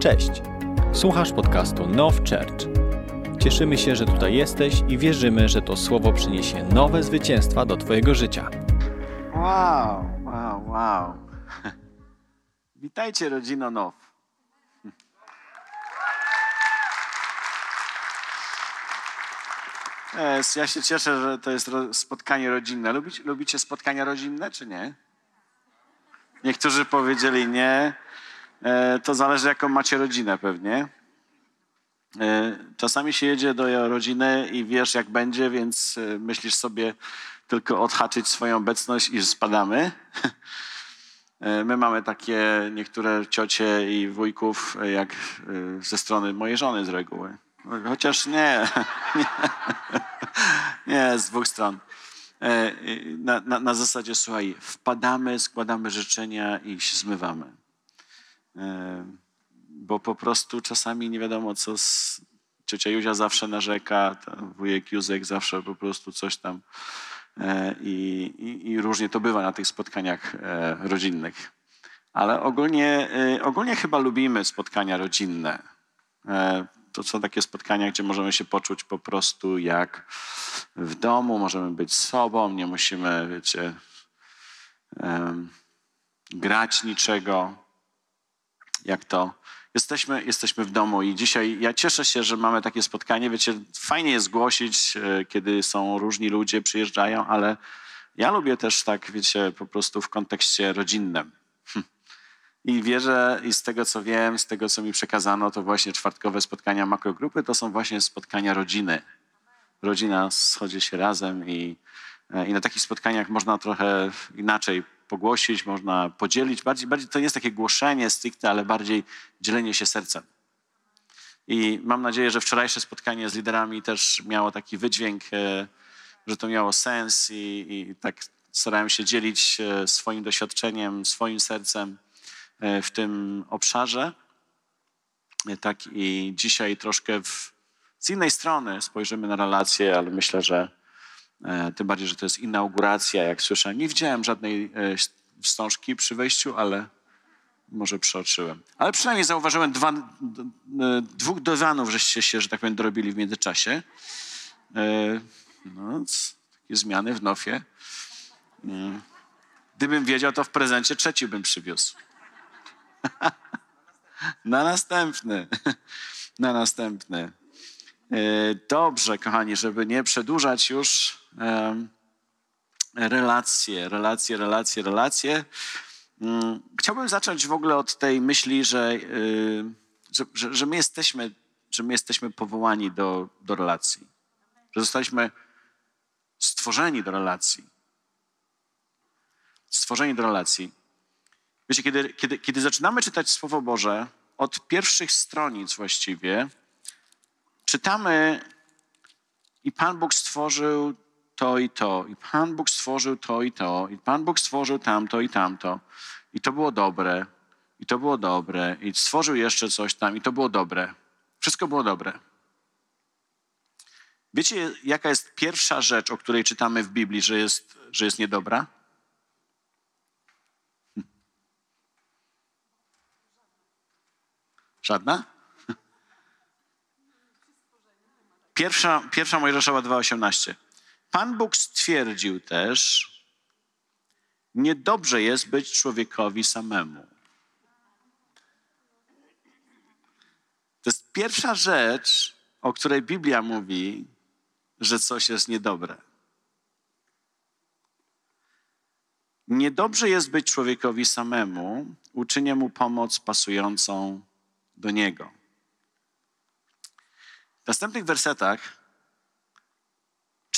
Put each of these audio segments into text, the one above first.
Cześć! Słuchasz podcastu Now Church. Cieszymy się, że tutaj jesteś i wierzymy, że to słowo przyniesie nowe zwycięstwa do Twojego życia. Wow, wow, wow. Witajcie, rodzino Now. Ja się cieszę, że to jest spotkanie rodzinne. Lubicie, lubicie spotkania rodzinne, czy nie? Niektórzy powiedzieli nie. E, To zależy, jaką macie rodzinę pewnie. E, Czasami się jedzie do rodziny i wiesz, jak będzie, więc e, myślisz sobie tylko odhaczyć swoją obecność i spadamy. My mamy takie niektóre ciocie i wujków, jak ze strony mojej żony z reguły. Chociaż nie, nie, nie z dwóch stron. Na, na, na zasadzie, słuchaj, wpadamy, składamy życzenia i się zmywamy. E, Bo po prostu czasami nie wiadomo, co z... Ciocia Józia zawsze narzeka, wujek Józek zawsze po prostu coś tam E, i, i, i różnie to bywa na tych spotkaniach e, rodzinnych. Ale ogólnie, ogólnie chyba lubimy spotkania rodzinne. To są takie spotkania, gdzie możemy się poczuć po prostu jak w domu, możemy być sobą, nie musimy, wiecie, grać niczego. Jak to? Jesteśmy, jesteśmy w domu i dzisiaj ja cieszę się, że mamy takie spotkanie. Wiecie, fajnie jest głosić, e, kiedy są różni ludzie, przyjeżdżają, ale ja lubię też tak, wiecie, po prostu w kontekście rodzinnym. I wierzę, i z tego co wiem, z tego co mi przekazano, to właśnie czwartkowe spotkania makrogrupy to są właśnie spotkania rodziny. Rodzina schodzi się razem i, e, i na takich spotkaniach można trochę inaczej pogłosić, można podzielić. Bardziej, bardziej to jest takie głoszenie stricte, ale bardziej dzielenie się sercem. I mam nadzieję, że wczorajsze spotkanie z liderami też miało taki wydźwięk, e, że to miało sens i, i tak starałem się dzielić e, swoim doświadczeniem, swoim sercem e, w tym obszarze. Tak i dzisiaj troszkę w, z innej strony spojrzymy na relacje, ale myślę, że tym bardziej, że to jest inauguracja, jak słyszę. Nie widziałem żadnej e, wstążki przy wejściu, ale może przeoczyłem. Ale przynajmniej zauważyłem dwa, d- dwóch dywanów, żeście się, że tak powiem, dorobili w międzyczasie. E, No, takie zmiany w nofie. Gdybym wiedział, to w prezencie trzeci bym przywiózł. Na następny. Na następny. E, Dobrze, kochani, żeby nie przedłużać już relacje, relacje, relacje, relacje. Mm, Chciałbym zacząć w ogóle od tej myśli, że, y, że, że, że, my, jesteśmy, że my jesteśmy powołani do, do relacji. Że zostaliśmy stworzeni do relacji. Stworzeni do relacji. Wiecie, kiedy, kiedy, kiedy zaczynamy czytać Słowo Boże, od pierwszych stronic właściwie, czytamy i Pan Bóg stworzył to i to, i Pan Bóg stworzył to i to, i Pan Bóg stworzył tamto i tamto, i to było dobre, i to było dobre, i stworzył jeszcze coś tam, i to było dobre. Wszystko było dobre. Wiecie, jaka jest pierwsza rzecz, o której czytamy w Biblii, że jest, że jest niedobra? Żadna? Pierwsza, pierwsza Mojżeszowa 2,18. Pan Bóg stwierdził też, niedobrze jest być człowiekowi samemu. To jest pierwsza rzecz, o której Biblia mówi, że coś jest niedobre. Niedobrze jest być człowiekowi samemu, uczynię mu pomoc pasującą do niego. W następnych wersetach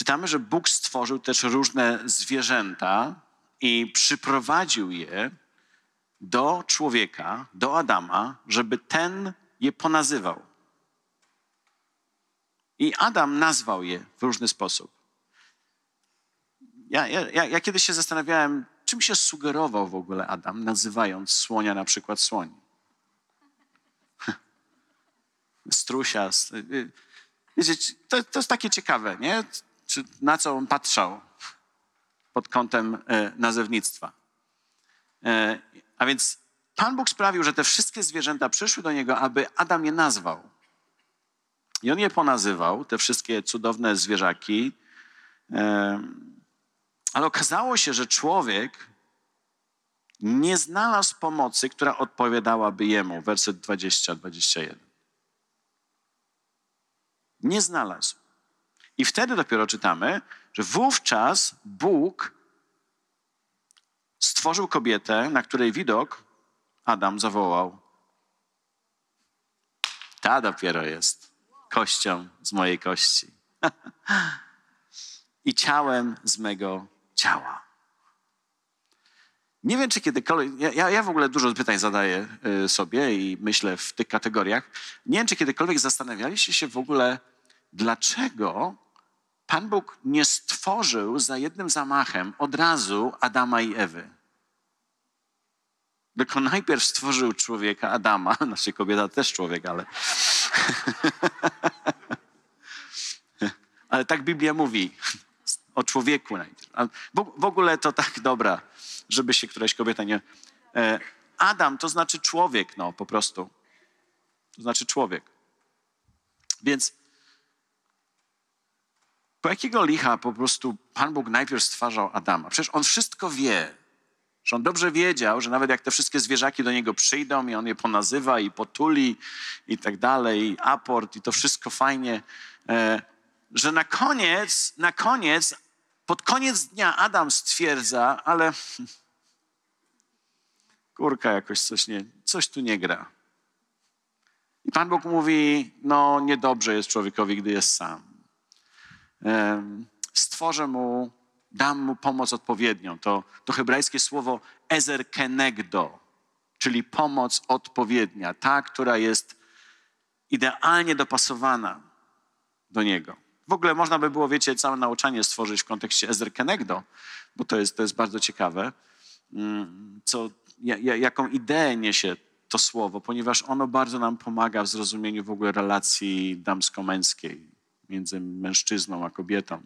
czytamy, że Bóg stworzył też różne zwierzęta i przyprowadził je do człowieka, do Adama, żeby ten je ponazywał. I Adam nazwał je w różny sposób. Ja, ja, ja kiedyś się zastanawiałem, czym się sugerował w ogóle Adam, nazywając słonia na przykład słoń. Strusia. s- y, Wiecie, to, to jest takie ciekawe, nie? Czy, na co on patrzał pod kątem e, nazewnictwa. E, a więc Pan Bóg sprawił, że te wszystkie zwierzęta przyszły do niego, aby Adam je nazwał. I on je ponazywał, te wszystkie cudowne zwierzaki. Ale okazało się, że człowiek nie znalazł pomocy, która odpowiadałaby jemu. Werset 20-21. Nie znalazł. I wtedy dopiero czytamy, że wówczas Bóg stworzył kobietę, na której widok Adam zawołał: Ta dopiero jest kością z mojej kości i ciałem z mego ciała. Nie wiem, czy kiedykolwiek. Ja, ja w ogóle dużo pytań zadaję y, sobie i myślę w tych kategoriach. Nie wiem, czy kiedykolwiek zastanawialiście się w ogóle, dlaczego Pan Bóg nie stworzył za jednym zamachem od razu Adama i Ewy. Tylko najpierw stworzył człowieka, Adama, znaczy kobieta też człowiek, ale. ale tak Biblia mówi o człowieku najpierw. W ogóle to tak dobra, żeby się któraś kobieta nie. E, Adam to znaczy człowiek, no po prostu. To znaczy człowiek. Więc po jakiego licha po prostu Pan Bóg najpierw stwarzał Adama? Przecież on wszystko wie. Że on dobrze wiedział, że nawet jak te wszystkie zwierzaki do niego przyjdą i on je ponazywa i potuli i tak dalej, i aport i to wszystko fajnie, e, że na koniec, na koniec, pod koniec dnia Adam stwierdza, ale kurka jakoś coś nie, coś tu nie gra. I Pan Bóg mówi, no niedobrze jest człowiekowi, gdy jest sam. Stworzę mu dam mu pomoc odpowiednią. To, to hebrajskie słowo ezer kenegdo, czyli pomoc odpowiednia, ta, która jest idealnie dopasowana do niego. W ogóle można by było, wiecie, całe nauczanie stworzyć w kontekście ezer kenegdo, bo to jest, to jest bardzo ciekawe, mm, co, jaką ideę niesie to słowo, ponieważ ono bardzo nam pomaga w zrozumieniu w ogóle relacji damsko-męskiej między mężczyzną a kobietą.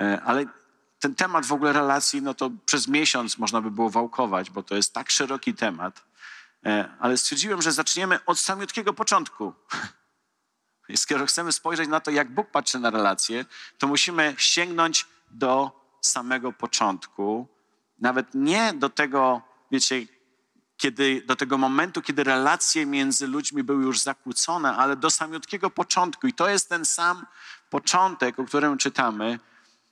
E, ale ten temat w ogóle relacji, no to przez miesiąc można by było wałkować, bo to jest tak szeroki temat. E, ale stwierdziłem, że zaczniemy od samiutkiego początku. Skoro chcemy spojrzeć na to, jak Bóg patrzy na relacje, to musimy sięgnąć do samego początku. Nawet nie do tego, wiecie, kiedy, do tego momentu, kiedy relacje między ludźmi były już zakłócone, ale do samiutkiego początku. I to jest ten sam początek, o którym czytamy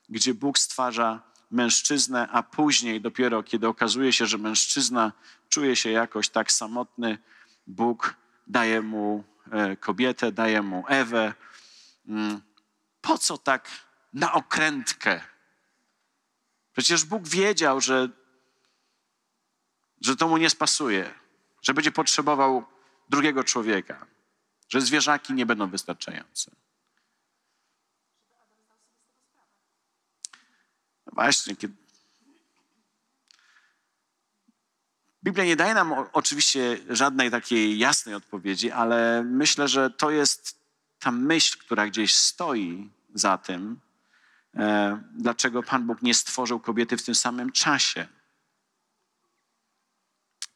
gdzie Bóg stwarza mężczyznę, a później dopiero, kiedy okazuje się, że mężczyzna czuje się jakoś tak samotny, Bóg daje mu e, kobietę, daje mu Ewę. Mm, po co tak na okrętkę? Przecież Bóg wiedział, że, że to mu nie spasuje, że będzie potrzebował drugiego człowieka, że zwierzaki nie będą wystarczające. Właśnie, kiedy... Biblia nie daje nam oczywiście żadnej takiej jasnej odpowiedzi, ale myślę, że to jest ta myśl, która gdzieś stoi za tym, e, dlaczego Pan Bóg nie stworzył kobiety w tym samym czasie.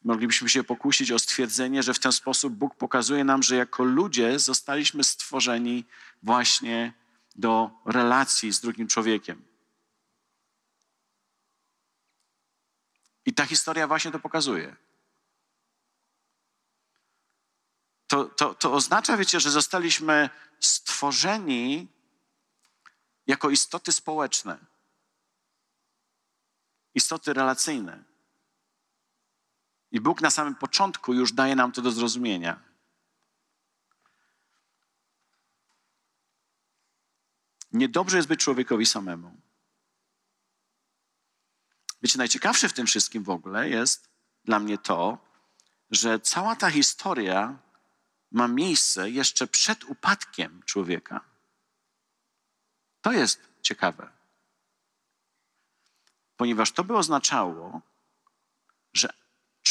Moglibyśmy się pokusić o stwierdzenie, że w ten sposób Bóg pokazuje nam, że jako ludzie zostaliśmy stworzeni właśnie do relacji z drugim człowiekiem. I ta historia właśnie to pokazuje. To, to, to oznacza, wiecie, że zostaliśmy stworzeni jako istoty społeczne, istoty relacyjne. I Bóg na samym początku już daje nam to do zrozumienia. Niedobrze jest być człowiekowi samemu. Wiecie, najciekawsze w tym wszystkim w ogóle jest dla mnie to, że cała ta historia ma miejsce jeszcze przed upadkiem człowieka. To jest ciekawe. Ponieważ to by oznaczało,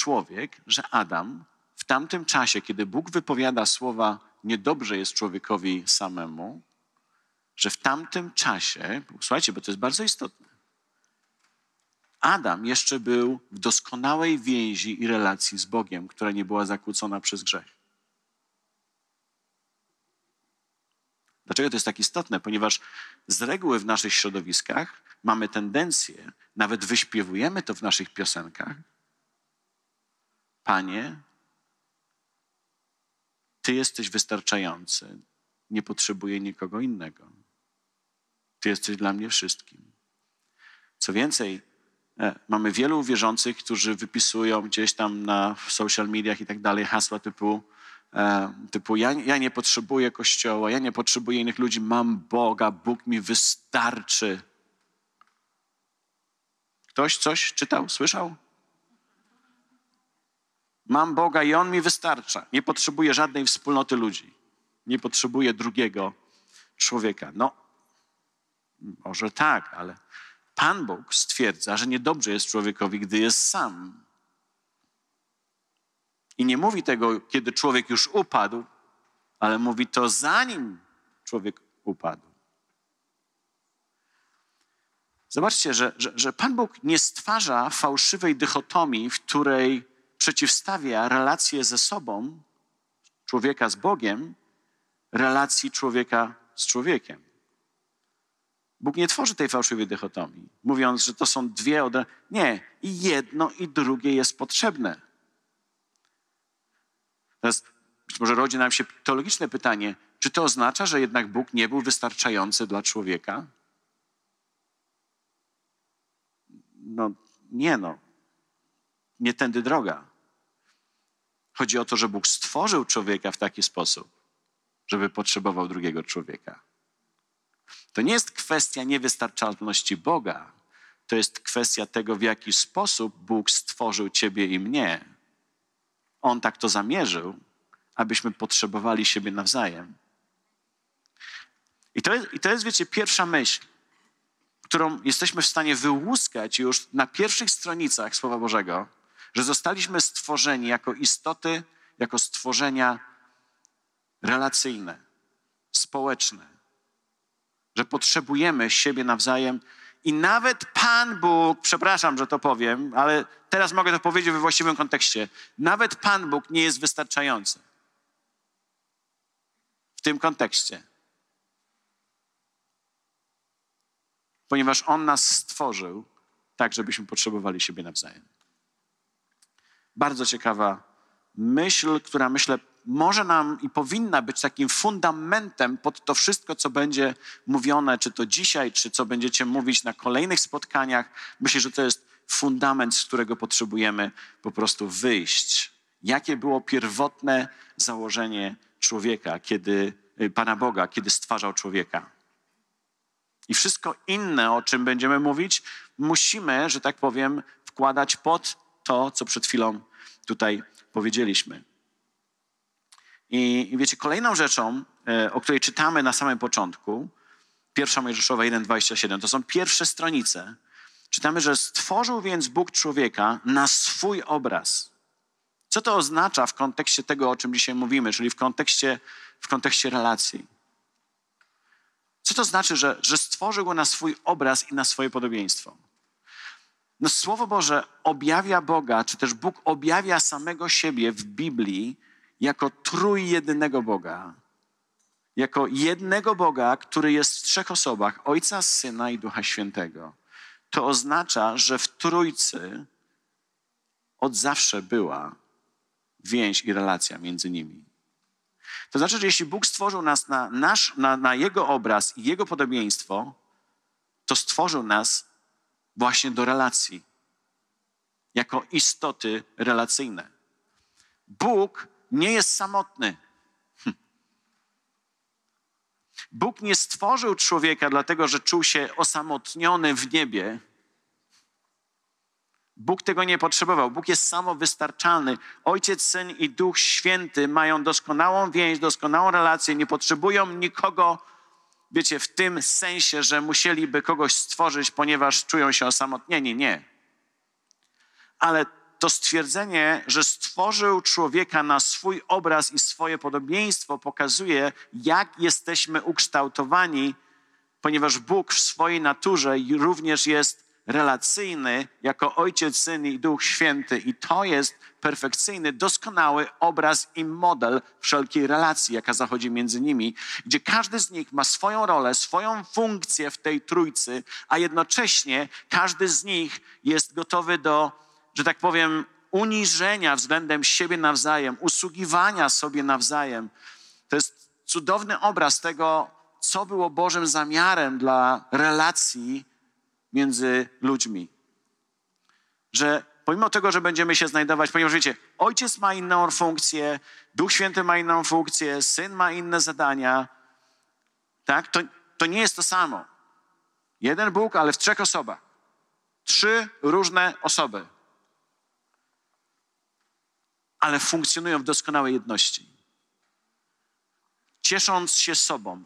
człowiek, że Adam w tamtym czasie, kiedy Bóg wypowiada słowa niedobrze jest człowiekowi samemu, że w tamtym czasie, słuchajcie, bo to jest bardzo istotne, Adam jeszcze był w doskonałej więzi i relacji z Bogiem, która nie była zakłócona przez grzech. Dlaczego to jest tak istotne? Ponieważ z reguły w naszych środowiskach mamy tendencję, nawet wyśpiewujemy to w naszych piosenkach. Panie, Ty jesteś wystarczający, nie potrzebuję nikogo innego. Ty jesteś dla mnie wszystkim. Co więcej, e, mamy wielu wierzących, którzy wypisują gdzieś tam na social mediach i tak dalej hasła typu E, typu ja, ja nie potrzebuję kościoła, ja nie potrzebuję innych ludzi, mam Boga, Bóg mi wystarczy. Ktoś coś czytał, słyszał? Mam Boga i On mi wystarcza. Nie potrzebuję żadnej wspólnoty ludzi. Nie potrzebuję drugiego człowieka. No, może tak, ale Pan Bóg stwierdza, że niedobrze jest człowiekowi, gdy jest sam. I nie mówi tego, kiedy człowiek już upadł, ale mówi to zanim człowiek upadł. Zobaczcie, że, że, że Pan Bóg nie stwarza fałszywej dychotomii, w której przeciwstawia relacje ze sobą, człowieka z Bogiem, relacji człowieka z człowiekiem. Bóg nie tworzy tej fałszywej dychotomii, mówiąc, że to są dwie odrębne. Nie, i jedno, i drugie jest potrzebne. Teraz być może rodzi nam się teologiczne pytanie, czy to oznacza, że jednak Bóg nie był wystarczający dla człowieka? No nie no. Nie tędy droga. Chodzi o to, że Bóg stworzył człowieka w taki sposób, żeby potrzebował drugiego człowieka. To nie jest kwestia niewystarczalności Boga, to jest kwestia tego, w jaki sposób Bóg stworzył ciebie i mnie on tak to zamierzył, abyśmy potrzebowali siebie nawzajem. I to jest, i to jest wiecie, pierwsza myśl, którą jesteśmy w stanie wyłuskać już na pierwszych stronicach Słowa Bożego, że zostaliśmy stworzeni jako istoty, jako stworzenia relacyjne, społeczne, że potrzebujemy siebie nawzajem i nawet Pan Bóg, przepraszam, że to powiem, ale teraz mogę to powiedzieć we właściwym kontekście. Nawet Pan Bóg nie jest wystarczający. W tym kontekście. Ponieważ On nas stworzył tak, żebyśmy potrzebowali siebie nawzajem. Bardzo ciekawa myśl, która myślę może nam i powinna być takim fundamentem pod to wszystko, co będzie mówione, czy to dzisiaj, czy co będziecie mówić na kolejnych spotkaniach. Myślę, że to jest fundament, z którego potrzebujemy po prostu wyjść. Jakie było pierwotne założenie człowieka, kiedy y, Pana Boga, kiedy stwarzał człowieka? I wszystko inne, o czym będziemy mówić, musimy, że tak powiem, wkładać pod to, co przed chwilą tutaj powiedzieliśmy. I, I, wiecie, kolejną rzeczą, e, o której czytamy na samym początku, pierwsza Mojżeszowa 1,27, to są pierwsze stronice. Czytamy, że stworzył więc Bóg człowieka na swój obraz. Co to oznacza w kontekście tego, o czym dzisiaj mówimy, czyli w kontekście, w kontekście relacji? Co to znaczy, że, że stworzył go na swój obraz i na swoje podobieństwo? No, Słowo Boże objawia Boga, czy też Bóg objawia samego siebie w Biblii jako trójjednego Boga. Jako jednego Boga, który jest w trzech osobach Ojca, Syna i Ducha Świętego. To oznacza, że w Trójcy od zawsze była więź i relacja między nimi. To znaczy, że jeśli Bóg stworzył nas na, nasz, na, na Jego obraz i Jego podobieństwo, to stworzył nas właśnie do relacji, jako istoty relacyjne. Bóg nie jest samotny. Hm. Bóg nie stworzył człowieka dlatego, że czuł się osamotniony w niebie. Bóg tego nie potrzebował. Bóg jest samowystarczalny. Ojciec, Syn i Duch Święty mają doskonałą więź, doskonałą relację, nie potrzebują nikogo, wiecie, w tym sensie, że musieliby kogoś stworzyć, ponieważ czują się osamotnieni. Nie. Ale to stwierdzenie, że stworzył człowieka na swój obraz i swoje podobieństwo, pokazuje, jak jesteśmy ukształtowani, ponieważ Bóg w swojej naturze również jest relacyjny jako Ojciec, Syn i Duch Święty. I to jest perfekcyjny, doskonały obraz i model wszelkiej relacji, jaka zachodzi między nimi, gdzie każdy z nich ma swoją rolę, swoją funkcję w tej trójcy, a jednocześnie każdy z nich jest gotowy do, że tak powiem, uniżenia względem siebie nawzajem, usługiwania sobie nawzajem. To jest cudowny obraz tego, co było Bożym zamiarem dla relacji między ludźmi. Że pomimo tego, że będziemy się znajdować, ponieważ wiecie, ojciec ma inną funkcję, Duch Święty ma inną funkcję, syn ma inne zadania, tak? To, to nie jest to samo. Jeden Bóg, ale w trzech osobach. Trzy różne osoby. Ale funkcjonują w doskonałej jedności. Ciesząc się sobą,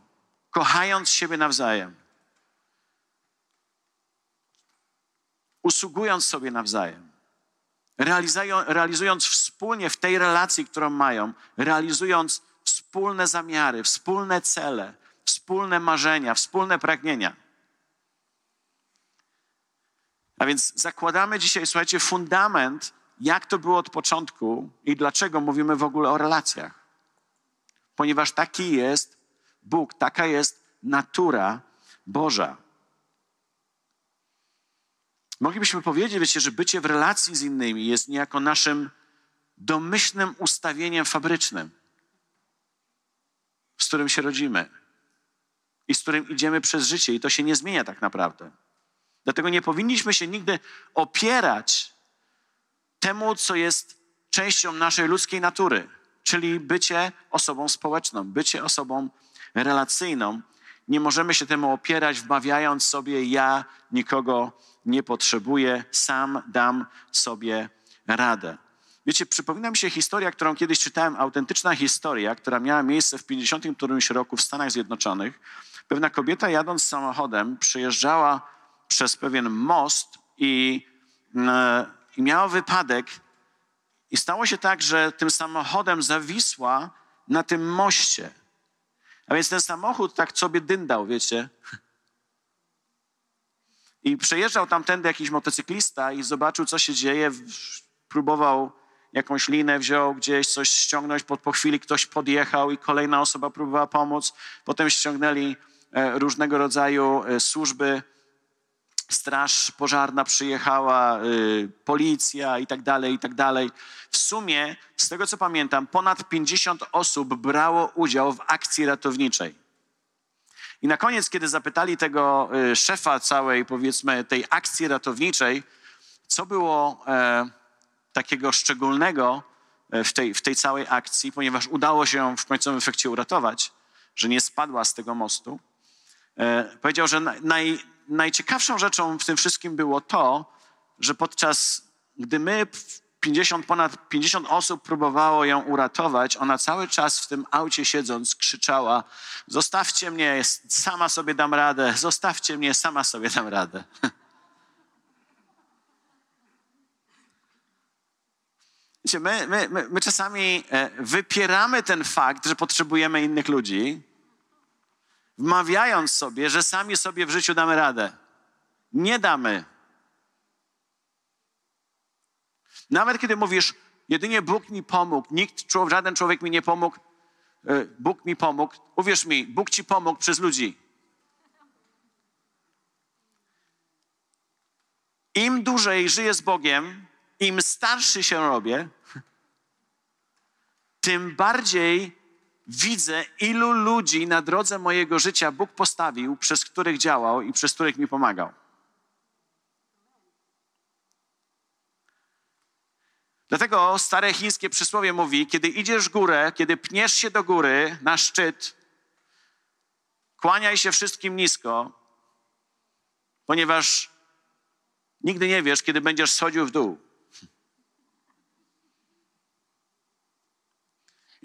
kochając siebie nawzajem, usługując sobie nawzajem, realizując wspólnie w tej relacji, którą mają, realizując wspólne zamiary, wspólne cele, wspólne marzenia, wspólne pragnienia. A więc zakładamy dzisiaj, słuchajcie, fundament, jak to było od początku i dlaczego mówimy w ogóle o relacjach. Ponieważ taki jest Bóg, taka jest natura Boża. Moglibyśmy powiedzieć, wiecie, że bycie w relacji z innymi jest niejako naszym domyślnym ustawieniem fabrycznym, z którym się rodzimy i z którym idziemy przez życie, i to się nie zmienia tak naprawdę. Dlatego nie powinniśmy się nigdy opierać temu, co jest częścią naszej ludzkiej natury, czyli bycie osobą społeczną, bycie osobą relacyjną. Nie możemy się temu opierać, wmawiając sobie, ja nikogo nie potrzebuję, sam dam sobie radę. Wiecie, przypomina mi się historia, którą kiedyś czytałem, autentyczna historia, która miała miejsce w 50 którymś roku w Stanach Zjednoczonych. Pewna kobieta jadąc samochodem przejeżdżała przez pewien most i, e, i miała wypadek. I stało się tak, że tym samochodem zawisła na tym moście. A więc ten samochód tak sobie dyndał, wiecie. I przejeżdżał tamtędy jakiś motocyklista i zobaczył, co się dzieje. Próbował jakąś linę, wziął gdzieś coś ściągnąć, po, po chwili ktoś podjechał i kolejna osoba próbowała pomóc. Potem ściągnęli e, różnego rodzaju e, służby straż pożarna przyjechała, y, policja i tak dalej, i tak dalej. W sumie, z tego co pamiętam, ponad 50 osób brało udział w akcji ratowniczej. I na koniec, kiedy zapytali tego y, szefa całej, powiedzmy, tej akcji ratowniczej, co było e, takiego szczególnego e, w tej, w tej całej akcji, ponieważ udało się ją w końcowym efekcie uratować, że nie spadła z tego mostu, e, powiedział, że naj, najciekawszą rzeczą w tym wszystkim było to, że podczas gdy my 50, ponad 50 osób próbowało ją uratować, ona cały czas w tym aucie siedząc krzyczała: Zostawcie mnie, sama sobie dam radę, zostawcie mnie, sama sobie dam radę. My, my, my czasami e, wypieramy ten fakt, że potrzebujemy innych ludzi, wmawiając sobie, że sami sobie w życiu damy radę. Nie damy. Nawet kiedy mówisz, jedynie Bóg mi pomógł, nikt, żaden człowiek mi nie pomógł, e, Bóg mi pomógł. Uwierz mi, Bóg ci pomógł przez ludzi. Im dłużej żyję z Bogiem, im starszy się robię, tym bardziej widzę, ilu ludzi na drodze mojego życia Bóg postawił, przez których działał i przez których mi pomagał. Dlatego stare chińskie przysłowie mówi: kiedy idziesz w górę, kiedy pniesz się do góry na szczyt, kłaniaj się wszystkim nisko, ponieważ nigdy nie wiesz, kiedy będziesz schodził w dół.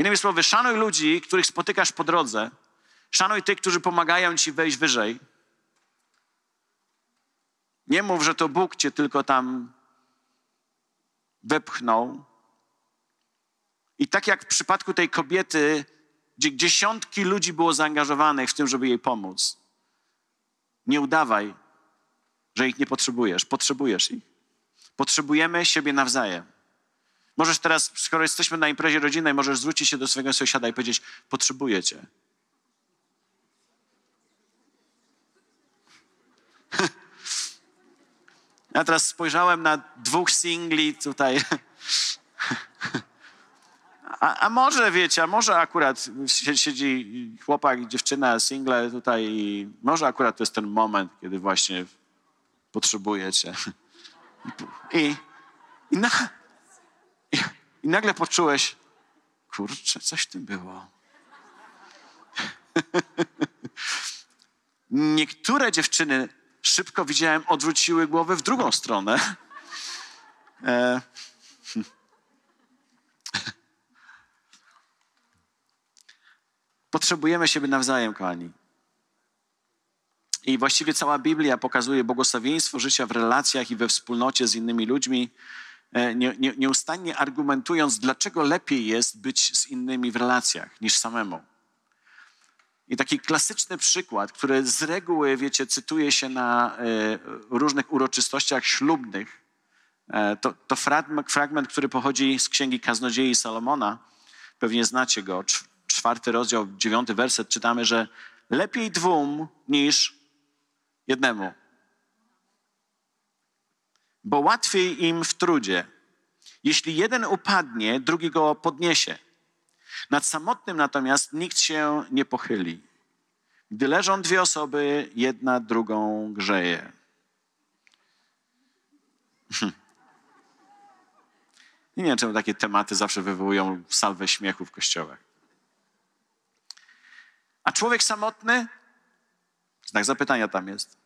Innymi słowy, szanuj ludzi, których spotykasz po drodze. Szanuj tych, którzy pomagają ci wejść wyżej. Nie mów, że to Bóg cię tylko tam wepchnął. I tak jak w przypadku tej kobiety, gdzie dziesiątki ludzi było zaangażowanych w tym, żeby jej pomóc, nie udawaj, że ich nie potrzebujesz. Potrzebujesz ich. Potrzebujemy siebie nawzajem. Możesz teraz, skoro jesteśmy na imprezie rodzinnej, możesz zwrócić się do swojego sąsiada i powiedzieć: Potrzebuję cię. Ja teraz spojrzałem na dwóch singli tutaj. A, a, może wiecie, a może akurat siedzi chłopak i dziewczyna, single tutaj i może akurat to jest ten moment, kiedy właśnie potrzebujecie. I, i, na, i, nagle poczułeś, kurczę, coś w tym było. Niektóre dziewczyny szybko widziałem, odwróciły głowę w drugą stronę. E, Potrzebujemy siebie nawzajem, kochani. I właściwie cała Biblia pokazuje błogosławieństwo życia w relacjach i we wspólnocie z innymi ludźmi, nie, nie, nieustannie argumentując, dlaczego lepiej jest być z innymi w relacjach niż samemu. I taki klasyczny przykład, który z reguły, wiecie, cytuje się na e, różnych uroczystościach ślubnych, e, to, to fragment, fragment, który pochodzi z księgi Kaznodziei Salomona. Pewnie znacie go. Czwarty rozdział, dziewiąty werset czytamy, że lepiej dwóm niż jednemu. Bo łatwiej im w trudzie. Jeśli jeden upadnie, drugi go podniesie. Nad samotnym natomiast nikt się nie pochyli. Gdy leżą dwie osoby, jedna drugą grzeje. Nie wiem, czemu takie tematy zawsze wywołują salwę śmiechu w kościołach. A człowiek samotny? Znak zapytania tam jest.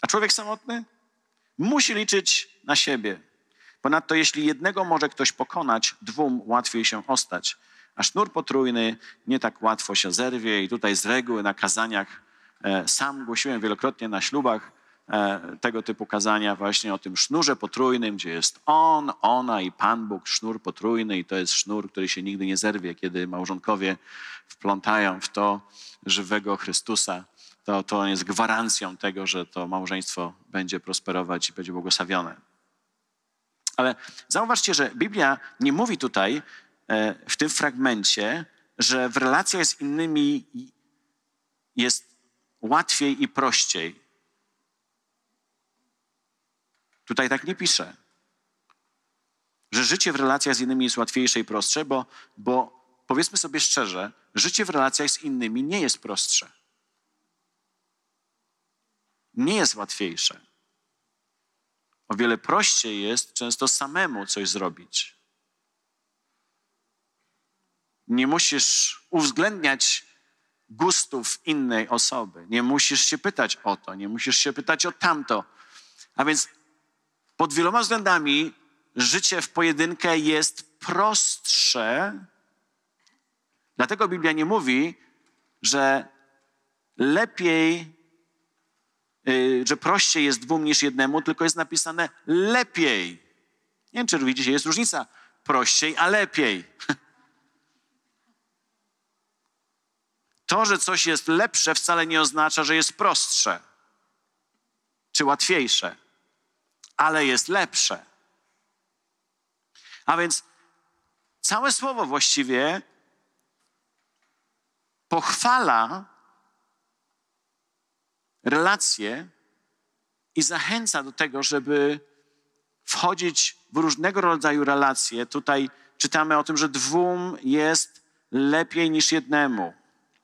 A człowiek samotny musi liczyć na siebie. Ponadto, jeśli jednego może ktoś pokonać, dwóm łatwiej się ostać a sznur potrójny nie tak łatwo się zerwie i tutaj z reguły na kazaniach e, sam głosiłem wielokrotnie na ślubach e, tego typu kazania właśnie o tym sznurze potrójnym, gdzie jest on, ona i Pan Bóg, sznur potrójny i to jest sznur, który się nigdy nie zerwie, kiedy małżonkowie wplątają w to żywego Chrystusa. To, to jest gwarancją tego, że to małżeństwo będzie prosperować i będzie błogosławione. Ale zauważcie, że Biblia nie mówi tutaj, E, w tym fragmencie, że w relacjach z innymi jest łatwiej i prościej. Tutaj tak nie pisze. Że życie w relacjach z innymi jest łatwiejsze i prostsze, bo, bo powiedzmy sobie szczerze, życie w relacjach z innymi nie jest prostsze. Nie jest łatwiejsze. O wiele prościej jest często samemu coś zrobić. Nie musisz uwzględniać gustów innej osoby. Nie musisz się pytać o to, nie musisz się pytać o tamto. A więc pod wieloma względami życie w pojedynkę jest prostsze. Dlatego Biblia nie mówi, że lepiej, że prościej jest dwóm niż jednemu, tylko jest napisane lepiej. Nie wiem, czy widzicie, jest różnica. Prościej, a lepiej. To, że coś jest lepsze, wcale nie oznacza, że jest prostsze czy łatwiejsze, ale jest lepsze. A więc całe słowo właściwie pochwala relacje i zachęca do tego, żeby wchodzić w różnego rodzaju relacje. Tutaj czytamy o tym, że dwóm jest lepiej niż jednemu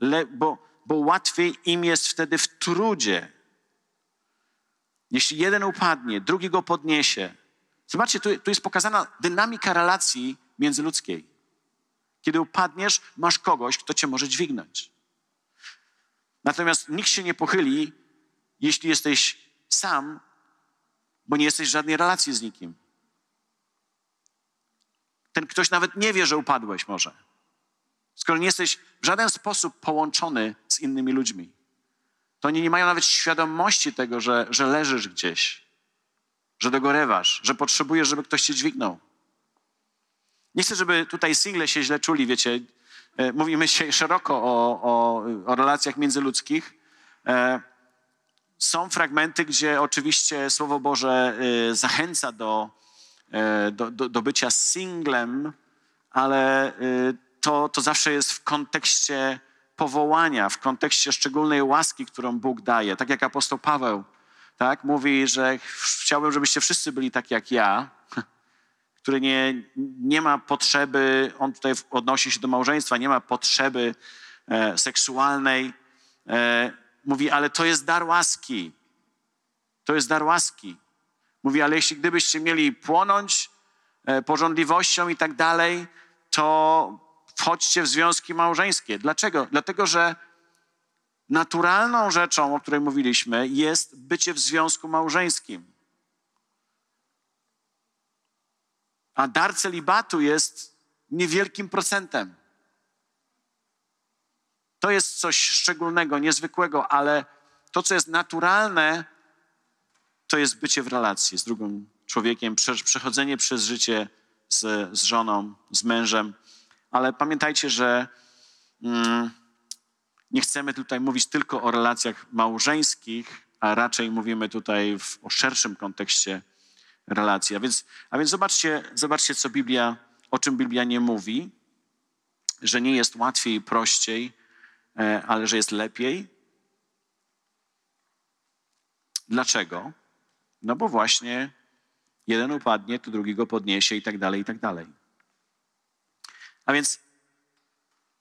le, bo, bo łatwiej im jest wtedy w trudzie. Jeśli jeden upadnie, drugi go podniesie. Zobaczcie, tu, tu jest pokazana dynamika relacji międzyludzkiej. Kiedy upadniesz, masz kogoś, kto cię może dźwignąć. Natomiast nikt się nie pochyli, jeśli jesteś sam, bo nie jesteś w żadnej relacji z nikim. Ten ktoś nawet nie wie, że upadłeś może skoro nie jesteś w żaden sposób połączony z innymi ludźmi, to oni nie mają nawet świadomości tego, że, że leżysz gdzieś, że dogorewasz, że potrzebujesz, żeby ktoś cię dźwignął. Nie chcę, żeby tutaj single się źle czuli, wiecie. E, mówimy dzisiaj szeroko o, o, o relacjach międzyludzkich. Są fragmenty, gdzie oczywiście Słowo Boże y, zachęca do, y, do, do, do bycia singlem, ale y, to, to zawsze jest w kontekście powołania, w kontekście szczególnej łaski, którą Bóg daje. Tak jak apostoł Paweł tak, mówi, że chciałbym, żebyście wszyscy byli tak jak ja, który nie, nie ma potrzeby, on tutaj odnosi się do małżeństwa, nie ma potrzeby e, seksualnej. E, mówi, ale to jest dar łaski. To jest dar łaski. Mówi, ale jeśli gdybyście mieli płonąć e, porządliwością i tak dalej, to wchodźcie w związki małżeńskie. Dlaczego? Dlatego, że naturalną rzeczą, o której mówiliśmy, jest bycie w związku małżeńskim. A dar celibatu jest niewielkim procentem. To jest coś szczególnego, niezwykłego, ale to, co jest naturalne, to jest bycie w relacji z drugim człowiekiem, przechodzenie przez życie z, z żoną, z mężem. Ale pamiętajcie, że mm, nie chcemy tutaj mówić tylko o relacjach małżeńskich, a raczej mówimy tutaj w, o szerszym kontekście relacji. A więc, a więc zobaczcie, zobaczcie, co Biblia, o czym Biblia nie mówi, że nie jest łatwiej i prościej, ale że jest lepiej. Dlaczego? No bo właśnie jeden upadnie, to drugiego podniesie i tak dalej, i tak dalej. A więc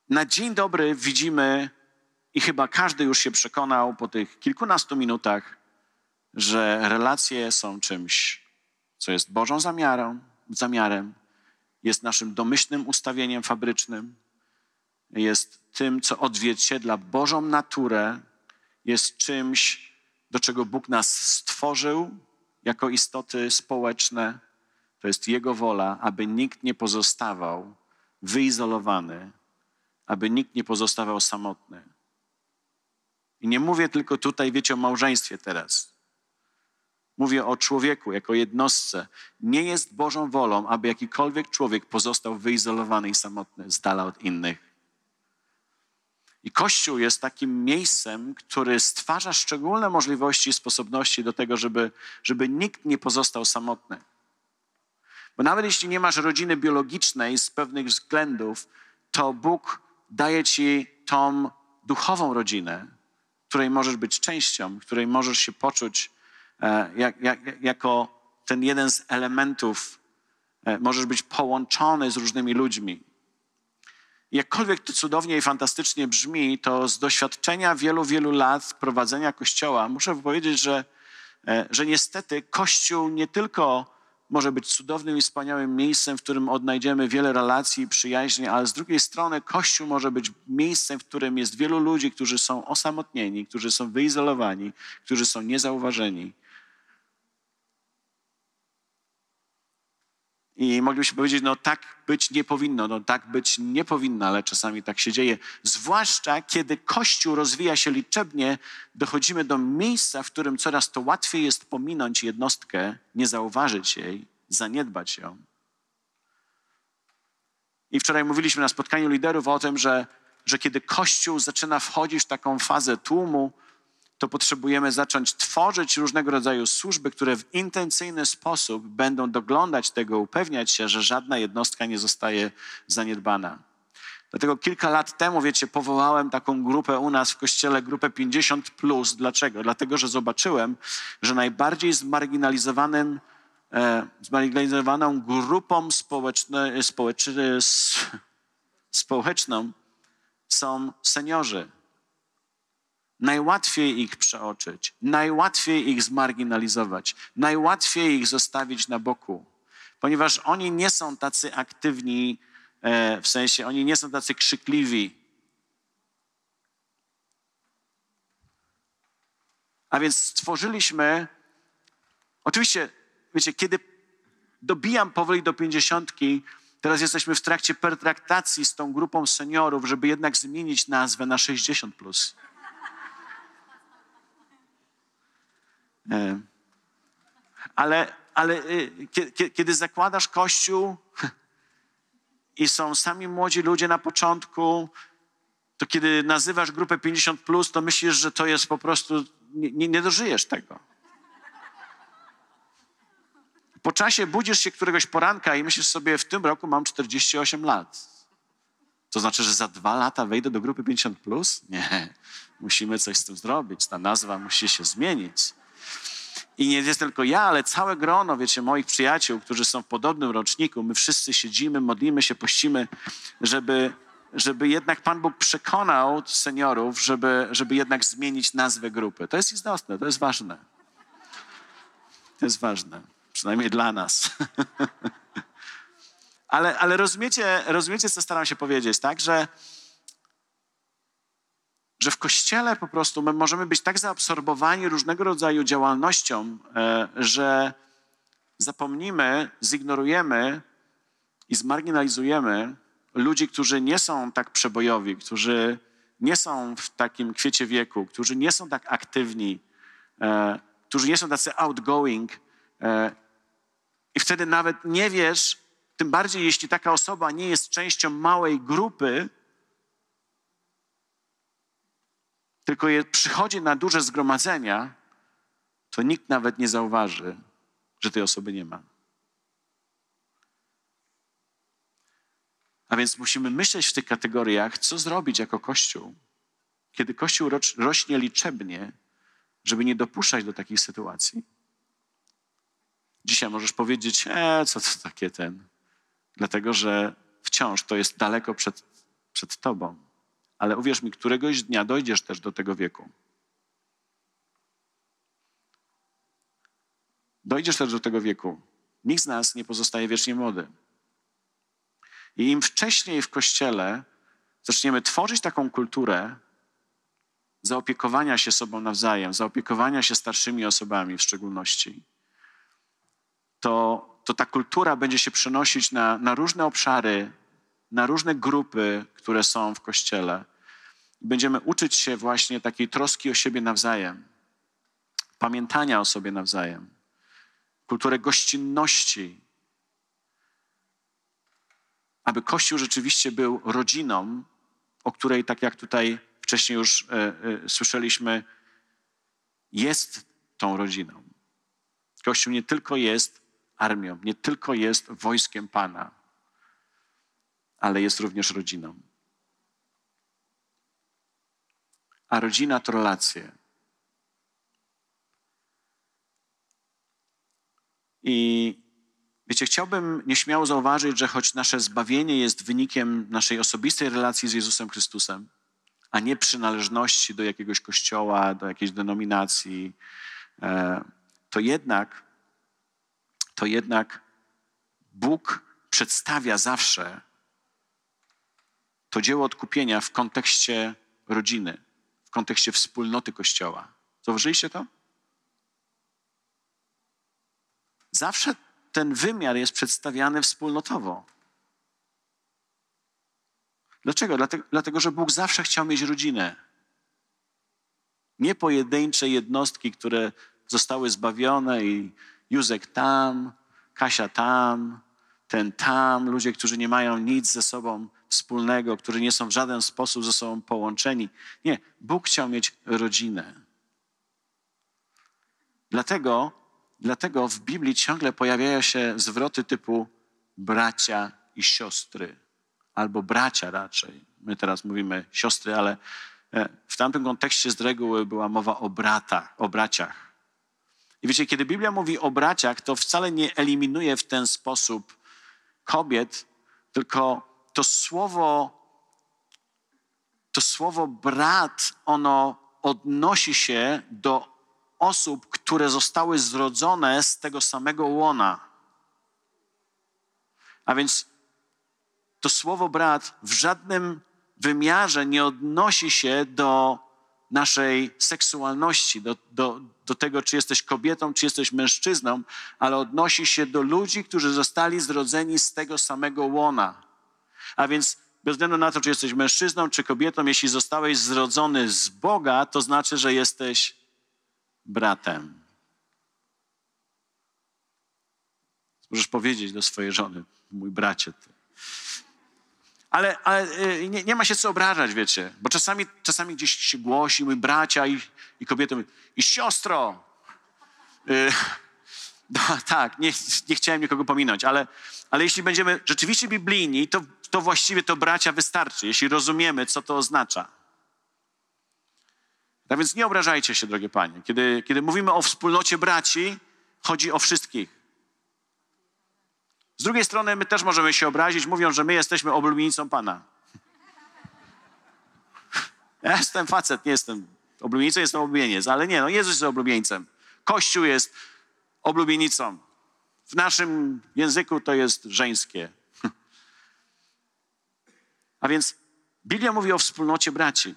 na dzień dobry widzimy, i chyba każdy już się przekonał po tych kilkunastu minutach, że relacje są czymś, co jest Bożą zamiarą, zamiarem, jest naszym domyślnym ustawieniem fabrycznym, jest tym, co odzwierciedla Bożą naturę, jest czymś, do czego Bóg nas stworzył jako istoty społeczne. To jest Jego wola, aby nikt nie pozostawał wyizolowany, aby nikt nie pozostawał samotny. I nie mówię tylko tutaj, wiecie, o małżeństwie teraz. Mówię o człowieku jako jednostce. Nie jest Bożą wolą, aby jakikolwiek człowiek pozostał wyizolowany i samotny z dala od innych. I Kościół jest takim miejscem, który stwarza szczególne możliwości i sposobności do tego, żeby, żeby nikt nie pozostał samotny. Bo nawet jeśli nie masz rodziny biologicznej z pewnych względów, to Bóg daje ci tą duchową rodzinę, której możesz być częścią, której możesz się poczuć e, jak, jak, jako ten jeden z elementów, e, możesz być połączony z różnymi ludźmi. Jakkolwiek to cudownie i fantastycznie brzmi, to z doświadczenia wielu, wielu lat prowadzenia Kościoła muszę powiedzieć, że, e, że niestety Kościół nie tylko może być cudownym i wspaniałym miejscem, w którym odnajdziemy wiele relacji i przyjaźni, ale z drugiej strony Kościół może być miejscem, w którym jest wielu ludzi, którzy są osamotnieni, którzy są wyizolowani, którzy są niezauważeni, I moglibyśmy powiedzieć, no tak być nie powinno, no tak być nie powinno, ale czasami tak się dzieje. Zwłaszcza kiedy Kościół rozwija się liczebnie, dochodzimy do miejsca, w którym coraz to łatwiej jest pominąć jednostkę, nie zauważyć jej, zaniedbać ją. I wczoraj mówiliśmy na spotkaniu liderów o tym, że, że kiedy Kościół zaczyna wchodzić w taką fazę tłumu, to potrzebujemy zacząć tworzyć różnego rodzaju służby, które w intencyjny sposób będą doglądać tego, upewniać się, że żadna jednostka nie zostaje zaniedbana. Dlatego kilka lat temu, wiecie, powołałem taką grupę u nas w kościele, grupę 50. Plus. Dlaczego? Dlatego, że zobaczyłem, że najbardziej zmarginalizowanym, e, zmarginalizowaną grupą społeczne, społeczne, społeczną są seniorzy. Najłatwiej ich przeoczyć, najłatwiej ich zmarginalizować, najłatwiej ich zostawić na boku, ponieważ oni nie są tacy aktywni, e, w sensie oni nie są tacy krzykliwi. A więc stworzyliśmy, oczywiście, wiecie, kiedy dobijam powoli do pięćdziesiątki, teraz jesteśmy w trakcie pertraktacji z tą grupą seniorów, żeby jednak zmienić nazwę na 60+. Plus. Ale, ale y, kiedy zakładasz kościół i są sami młodzi ludzie na początku, to kiedy nazywasz grupę 50, plus, to myślisz, że to jest po prostu nie, nie dożyjesz tego. Po czasie budzisz się któregoś poranka i myślisz sobie, w tym roku mam 48 lat. To znaczy, że za dwa lata wejdę do grupy 50? Plus? Nie. Musimy coś z tym zrobić. Ta nazwa musi się zmienić. I nie jest tylko ja, ale całe grono, wiecie, moich przyjaciół, którzy są w podobnym roczniku. My wszyscy siedzimy, modlimy się, pościmy, żeby, żeby jednak Pan Bóg przekonał seniorów, żeby, żeby jednak zmienić nazwę grupy. To jest istotne, to jest ważne. To jest ważne, przynajmniej dla nas. ale, ale rozumiecie, rozumiecie, co staram się powiedzieć, tak? Że że w kościele po prostu my możemy być tak zaabsorbowani różnego rodzaju działalnością, e, że zapomnimy, zignorujemy i zmarginalizujemy ludzi, którzy nie są tak przebojowi, którzy nie są w takim kwiecie wieku, którzy nie są tak aktywni, e, którzy nie są tacy outgoing. E, I wtedy nawet nie wiesz, tym bardziej jeśli taka osoba nie jest częścią małej grupy, tylko je przychodzi na duże zgromadzenia, to nikt nawet nie zauważy, że tej osoby nie ma. A więc musimy myśleć w tych kategoriach, co zrobić jako Kościół, kiedy Kościół rośnie liczebnie, żeby nie dopuszczać do takich sytuacji. Dzisiaj możesz powiedzieć, e, co to takie ten, dlatego że wciąż to jest daleko przed, przed tobą ale uwierz mi, któregoś dnia dojdziesz też do tego wieku. Dojdziesz też do tego wieku. Nikt z nas nie pozostaje wiecznie młody. I im wcześniej w kościele zaczniemy tworzyć taką kulturę zaopiekowania się sobą nawzajem, zaopiekowania się starszymi osobami w szczególności, to, to ta kultura będzie się przenosić na, na różne obszary na różne grupy, które są w kościele. Będziemy uczyć się właśnie takiej troski o siebie nawzajem, pamiętania o sobie nawzajem, kulturę gościnności, aby Kościół rzeczywiście był rodziną, o której, tak jak tutaj wcześniej już e, e, słyszeliśmy, jest tą rodziną. Kościół nie tylko jest armią, nie tylko jest wojskiem Pana, ale jest również rodziną. A rodzina to relacje. I wiecie, chciałbym nieśmiało zauważyć, że choć nasze zbawienie jest wynikiem naszej osobistej relacji z Jezusem Chrystusem, a nie przynależności do jakiegoś kościoła, do jakiejś denominacji, e, to jednak, to jednak Bóg przedstawia zawsze to dzieło odkupienia w kontekście rodziny, w kontekście wspólnoty Kościoła. Zauważyliście to? Zawsze ten wymiar jest przedstawiany wspólnotowo. Dlaczego? Dlatego, dlatego, że Bóg zawsze chciał mieć rodzinę. Nie pojedyncze jednostki, które zostały zbawione i Józek tam, Kasia tam, ten tam, ludzie, którzy nie mają nic ze sobą wspólnego, którzy nie są w żaden sposób ze sobą połączeni. Nie, Bóg chciał mieć rodzinę. Dlatego, dlatego w Biblii ciągle pojawiają się zwroty typu bracia i siostry, albo bracia raczej. My teraz mówimy siostry, ale e, w tamtym kontekście z reguły była mowa o bratach, o braciach. I wiecie, kiedy Biblia mówi o braciach, to wcale nie eliminuje w ten sposób kobiet, tylko to słowo, to słowo brat, ono odnosi się do osób, które zostały zrodzone z tego samego łona. A więc to słowo brat w żadnym wymiarze nie odnosi się do naszej seksualności, do, do, do tego, czy jesteś kobietą, czy jesteś mężczyzną, ale odnosi się do ludzi, którzy zostali zrodzeni z tego samego łona. A więc bez względu na to, czy jesteś mężczyzną, czy kobietą, jeśli zostałeś zrodzony z Boga, to znaczy, że jesteś bratem. Możesz powiedzieć do swojej żony, mój bracie. Ty. Ale, ale y, nie, nie, ma się co obrażać, wiecie, bo czasami, czasami gdzieś się głosi, mój bracia i, i kobiety, i siostro. Yy, no, tak, nie, nie chciałem nikogo pominąć, ale, ale jeśli będziemy rzeczywiście biblijni, to, to właściwie to bracia wystarczy, jeśli rozumiemy, co to oznacza. Tak więc nie obrażajcie się, drogie panie. Kiedy, kiedy mówimy o wspólnocie braci, chodzi o wszystkich. Z drugiej strony my też możemy się obrazić, mówiąc, że my jesteśmy oblubienicą Pana. Ja jestem facet, nie jestem oblubienicą, jestem oblubieniec, ale nie, no Jezus jest oblubieńcem. Kościół jest oblubienicą. W naszym języku to jest żeńskie. A więc Biblia mówi o wspólnocie braci.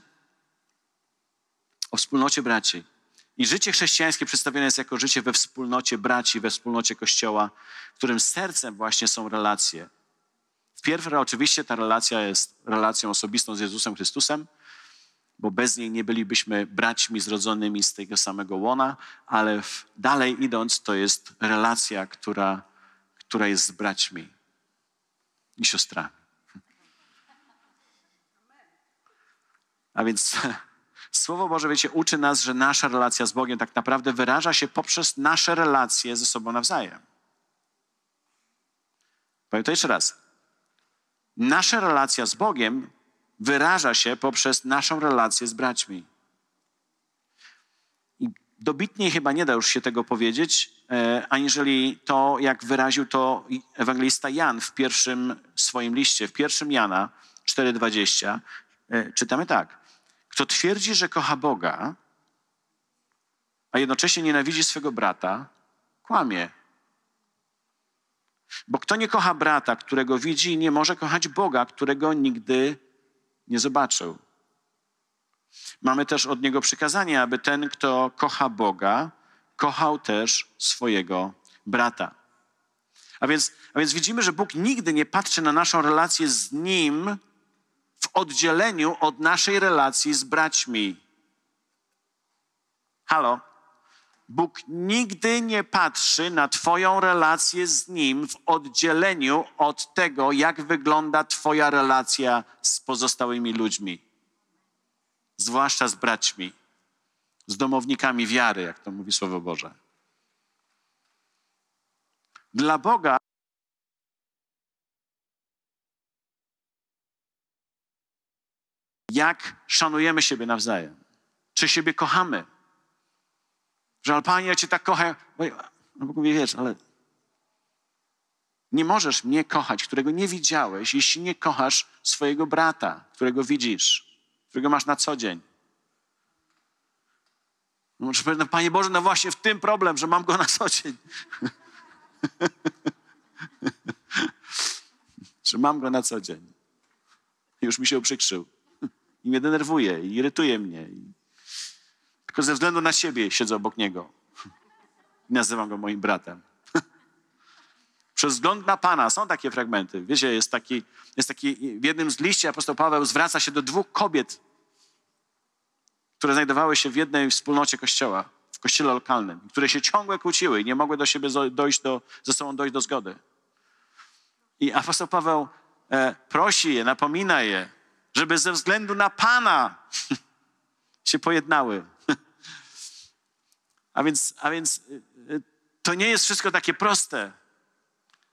O wspólnocie braci. I życie chrześcijańskie przedstawione jest jako życie we wspólnocie braci, we wspólnocie Kościoła, którym sercem właśnie są relacje. W pierwsze oczywiście ta relacja jest relacją osobistą z Jezusem Chrystusem, bo bez niej nie bylibyśmy braćmi zrodzonymi z tego samego łona, ale w, dalej idąc, to jest relacja, która, która jest z braćmi i siostrami. A więc Słowo Boże, wiecie, uczy nas, że nasza relacja z Bogiem tak naprawdę wyraża się poprzez nasze relacje ze sobą nawzajem. Powiem to jeszcze raz. Nasza relacja z Bogiem wyraża się poprzez naszą relację z braćmi. I dobitniej chyba nie da już się tego powiedzieć, e, aniżeli to, jak wyraził to ewangelista Jan w pierwszym swoim liście, w pierwszym Jana 4,20. E, czytamy tak. Kto twierdzi, że kocha Boga, a jednocześnie nienawidzi swego brata, kłamie. Bo kto nie kocha brata, którego widzi, nie może kochać Boga, którego nigdy nie zobaczył. Mamy też od niego przykazanie, aby ten, kto kocha Boga, kochał też swojego brata. A więc, a więc widzimy, że Bóg nigdy nie patrzy na naszą relację z Nim w oddzieleniu od naszej relacji z braćmi. Halo? Bóg nigdy nie patrzy na Twoją relację z Nim w oddzieleniu od tego, jak wygląda Twoja relacja z pozostałymi ludźmi, zwłaszcza z braćmi, z domownikami wiary, jak to mówi Słowo Boże. Dla Boga jak szanujemy siebie nawzajem. Czy siebie kochamy. Że, Panie, ja Cię tak kocham. No Bóg mówi, wiesz, ale nie możesz mnie kochać, którego nie widziałeś, jeśli nie kochasz swojego brata, którego widzisz, którego masz na co dzień. Powiedzieć, no, Panie Boże, no właśnie w tym problem, że mam go na co dzień. że mam go na co dzień. Już mi się uprzykrzył i mnie denerwuje i irytuje mnie. I... Tylko ze względu na siebie siedzę obok niego. I nazywam go moim bratem. Przez wzgląd na Pana są takie fragmenty. Wiecie, jest taki, jest taki w jednym z liści apostoł Paweł zwraca się do dwóch kobiet, które znajdowały się w jednej wspólnocie kościoła, w kościele lokalnym, które się ciągle kłóciły i nie mogły do siebie dojść do, ze sobą dojść do zgody. I apostoł Paweł e, prosi je, napomina je, żeby ze względu na Pana się pojednały. A więc, a więc y, y, to nie jest wszystko takie proste.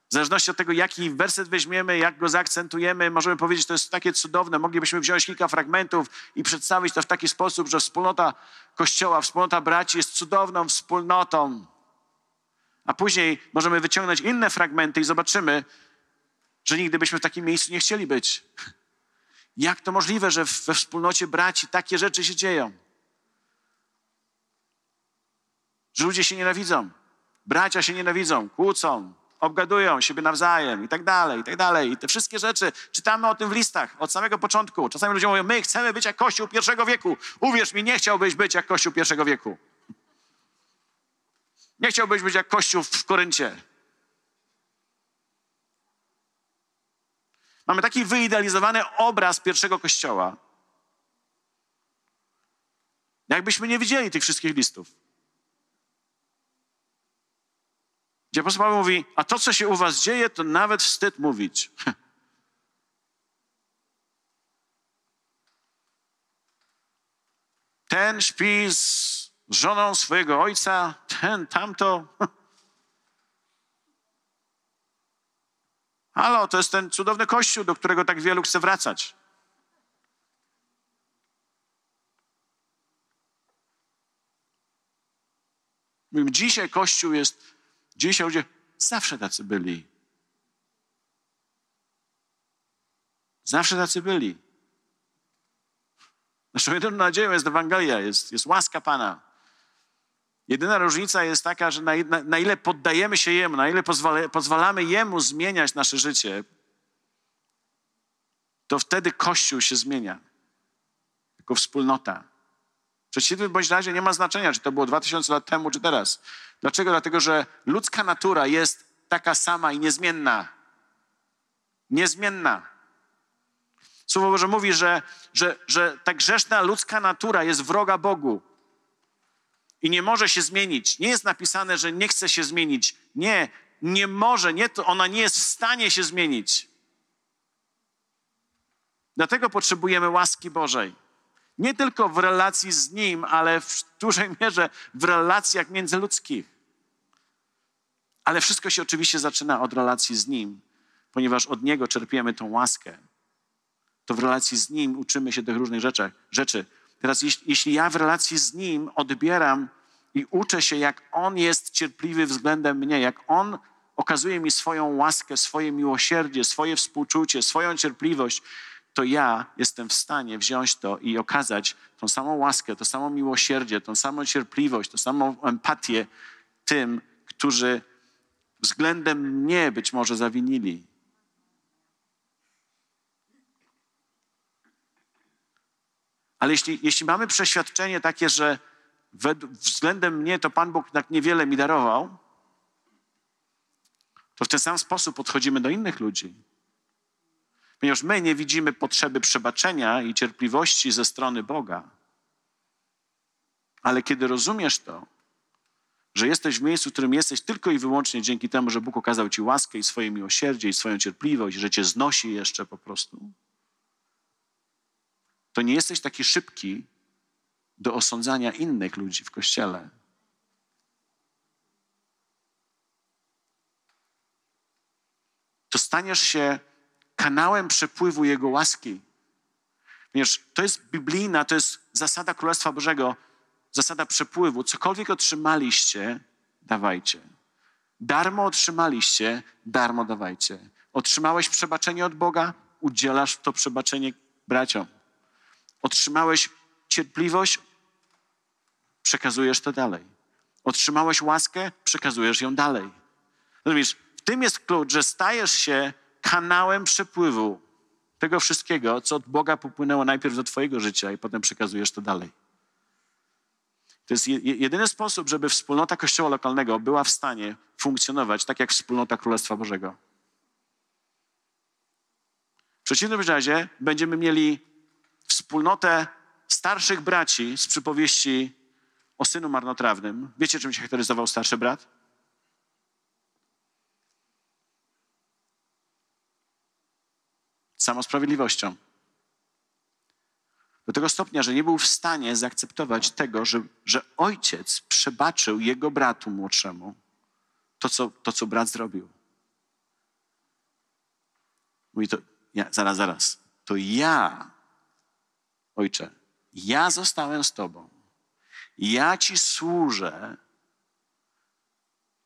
W zależności od tego, jaki werset weźmiemy, jak go zaakcentujemy, możemy powiedzieć, to jest takie cudowne. Moglibyśmy wziąć kilka fragmentów i przedstawić to w taki sposób, że wspólnota Kościoła, wspólnota braci jest cudowną wspólnotą. A później możemy wyciągnąć inne fragmenty i zobaczymy, że nigdy byśmy w takim miejscu nie chcieli być. Jak to możliwe, że we wspólnocie braci takie rzeczy się dzieją? Że ludzie się nienawidzą, bracia się nienawidzą, kłócą, obgadują siebie nawzajem i tak dalej, i tak dalej. I te wszystkie rzeczy czytamy o tym w listach od samego początku. Czasami ludzie mówią, my chcemy być jak Kościół pierwszego wieku. Uwierz mi, nie chciałbyś być jak Kościół pierwszego wieku. Nie chciałbyś być jak Kościół w Koryncie. Mamy taki wyidealizowany obraz pierwszego kościoła. Jakbyśmy nie widzieli tych wszystkich listów. Gdzie apostoł Paweł mówi, a to, co się u was dzieje, to nawet wstyd mówić. Ten śpi z żoną swojego ojca, ten tamto. Halo, to jest ten cudowny kościół, do którego tak wielu chce wracać. Dzisiaj Kościół jest dzisiaj ludzie zawsze tacy byli. Zawsze tacy byli. Naszą jedyną nadzieją jest Ewangelia, jest, jest łaska Pana. Jedyna różnica jest taka, że na, na, na ile poddajemy się Jemu, na ile pozwala, pozwalamy Jemu zmieniać nasze życie, to wtedy Kościół się zmienia jako wspólnota. W przeciwnym bądź razie nie ma znaczenia, czy to było 2000 lat temu, czy teraz. Dlaczego? Dlatego, że ludzka natura jest taka sama i niezmienna. Niezmienna. Słowo Boże mówi, że, że, że ta grzeszna ludzka natura jest wroga Bogu i nie może się zmienić. Nie jest napisane, że nie chce się zmienić. Nie, nie może, nie, to ona nie jest w stanie się zmienić. Dlatego potrzebujemy łaski Bożej. Nie tylko w relacji z Nim, ale w dużej mierze w relacjach międzyludzkich. Ale wszystko się oczywiście zaczyna od relacji z Nim, ponieważ od Niego czerpiemy tą łaskę. To w relacji z Nim uczymy się tych różnych rzeczy. rzeczy. Teraz, jeśli ja w relacji z Nim odbieram i uczę się, jak On jest cierpliwy względem mnie, jak On okazuje mi swoją łaskę, swoje miłosierdzie, swoje współczucie, swoją cierpliwość, to ja jestem w stanie wziąć to i okazać tą samą łaskę, to samo miłosierdzie, tą samą cierpliwość, tą samą empatię tym, którzy względem mnie być może zawinili. Ale jeśli, jeśli mamy przeświadczenie takie, że względem mnie to Pan Bóg tak niewiele mi darował, to w ten sam sposób podchodzimy do innych ludzi. Ponieważ my nie widzimy potrzeby przebaczenia i cierpliwości ze strony Boga. Ale kiedy rozumiesz to, że jesteś w miejscu, w którym jesteś tylko i wyłącznie dzięki temu, że Bóg okazał ci łaskę i swoje miłosierdzie i swoją cierpliwość, że cię znosi jeszcze po prostu, to nie jesteś taki szybki do osądzania innych ludzi w kościele. To staniesz się kanałem przepływu Jego łaski. Ponieważ to jest biblijna, to jest zasada Królestwa Bożego, zasada przepływu. Cokolwiek otrzymaliście, dawajcie. Darmo otrzymaliście, darmo dawajcie. Otrzymałeś przebaczenie od Boga, udzielasz to przebaczenie braciom. Otrzymałeś cierpliwość, przekazujesz to dalej. Otrzymałeś łaskę, przekazujesz ją dalej. Rozumiesz, w tym jest klucz, że stajesz się kanałem przepływu tego wszystkiego, co od Boga popłynęło najpierw do Twojego życia i potem przekazujesz to dalej. To jest jedyny sposób, żeby wspólnota Kościoła lokalnego była w stanie funkcjonować tak jak wspólnota Królestwa Bożego. W przeciwnym razie będziemy mieli wspólnotę starszych braci z przypowieści o synu marnotrawnym. Wiecie, czym się charakteryzował starszy brat? Samosprawiedliwością. Do tego stopnia, że nie był w stanie zaakceptować tego, że, że ojciec przebaczył jego bratu młodszemu to, co, to, co brat zrobił. Mówi to, ja, zaraz, zaraz, to ja, ojcze, ja zostałem z tobą. Ja ci służę.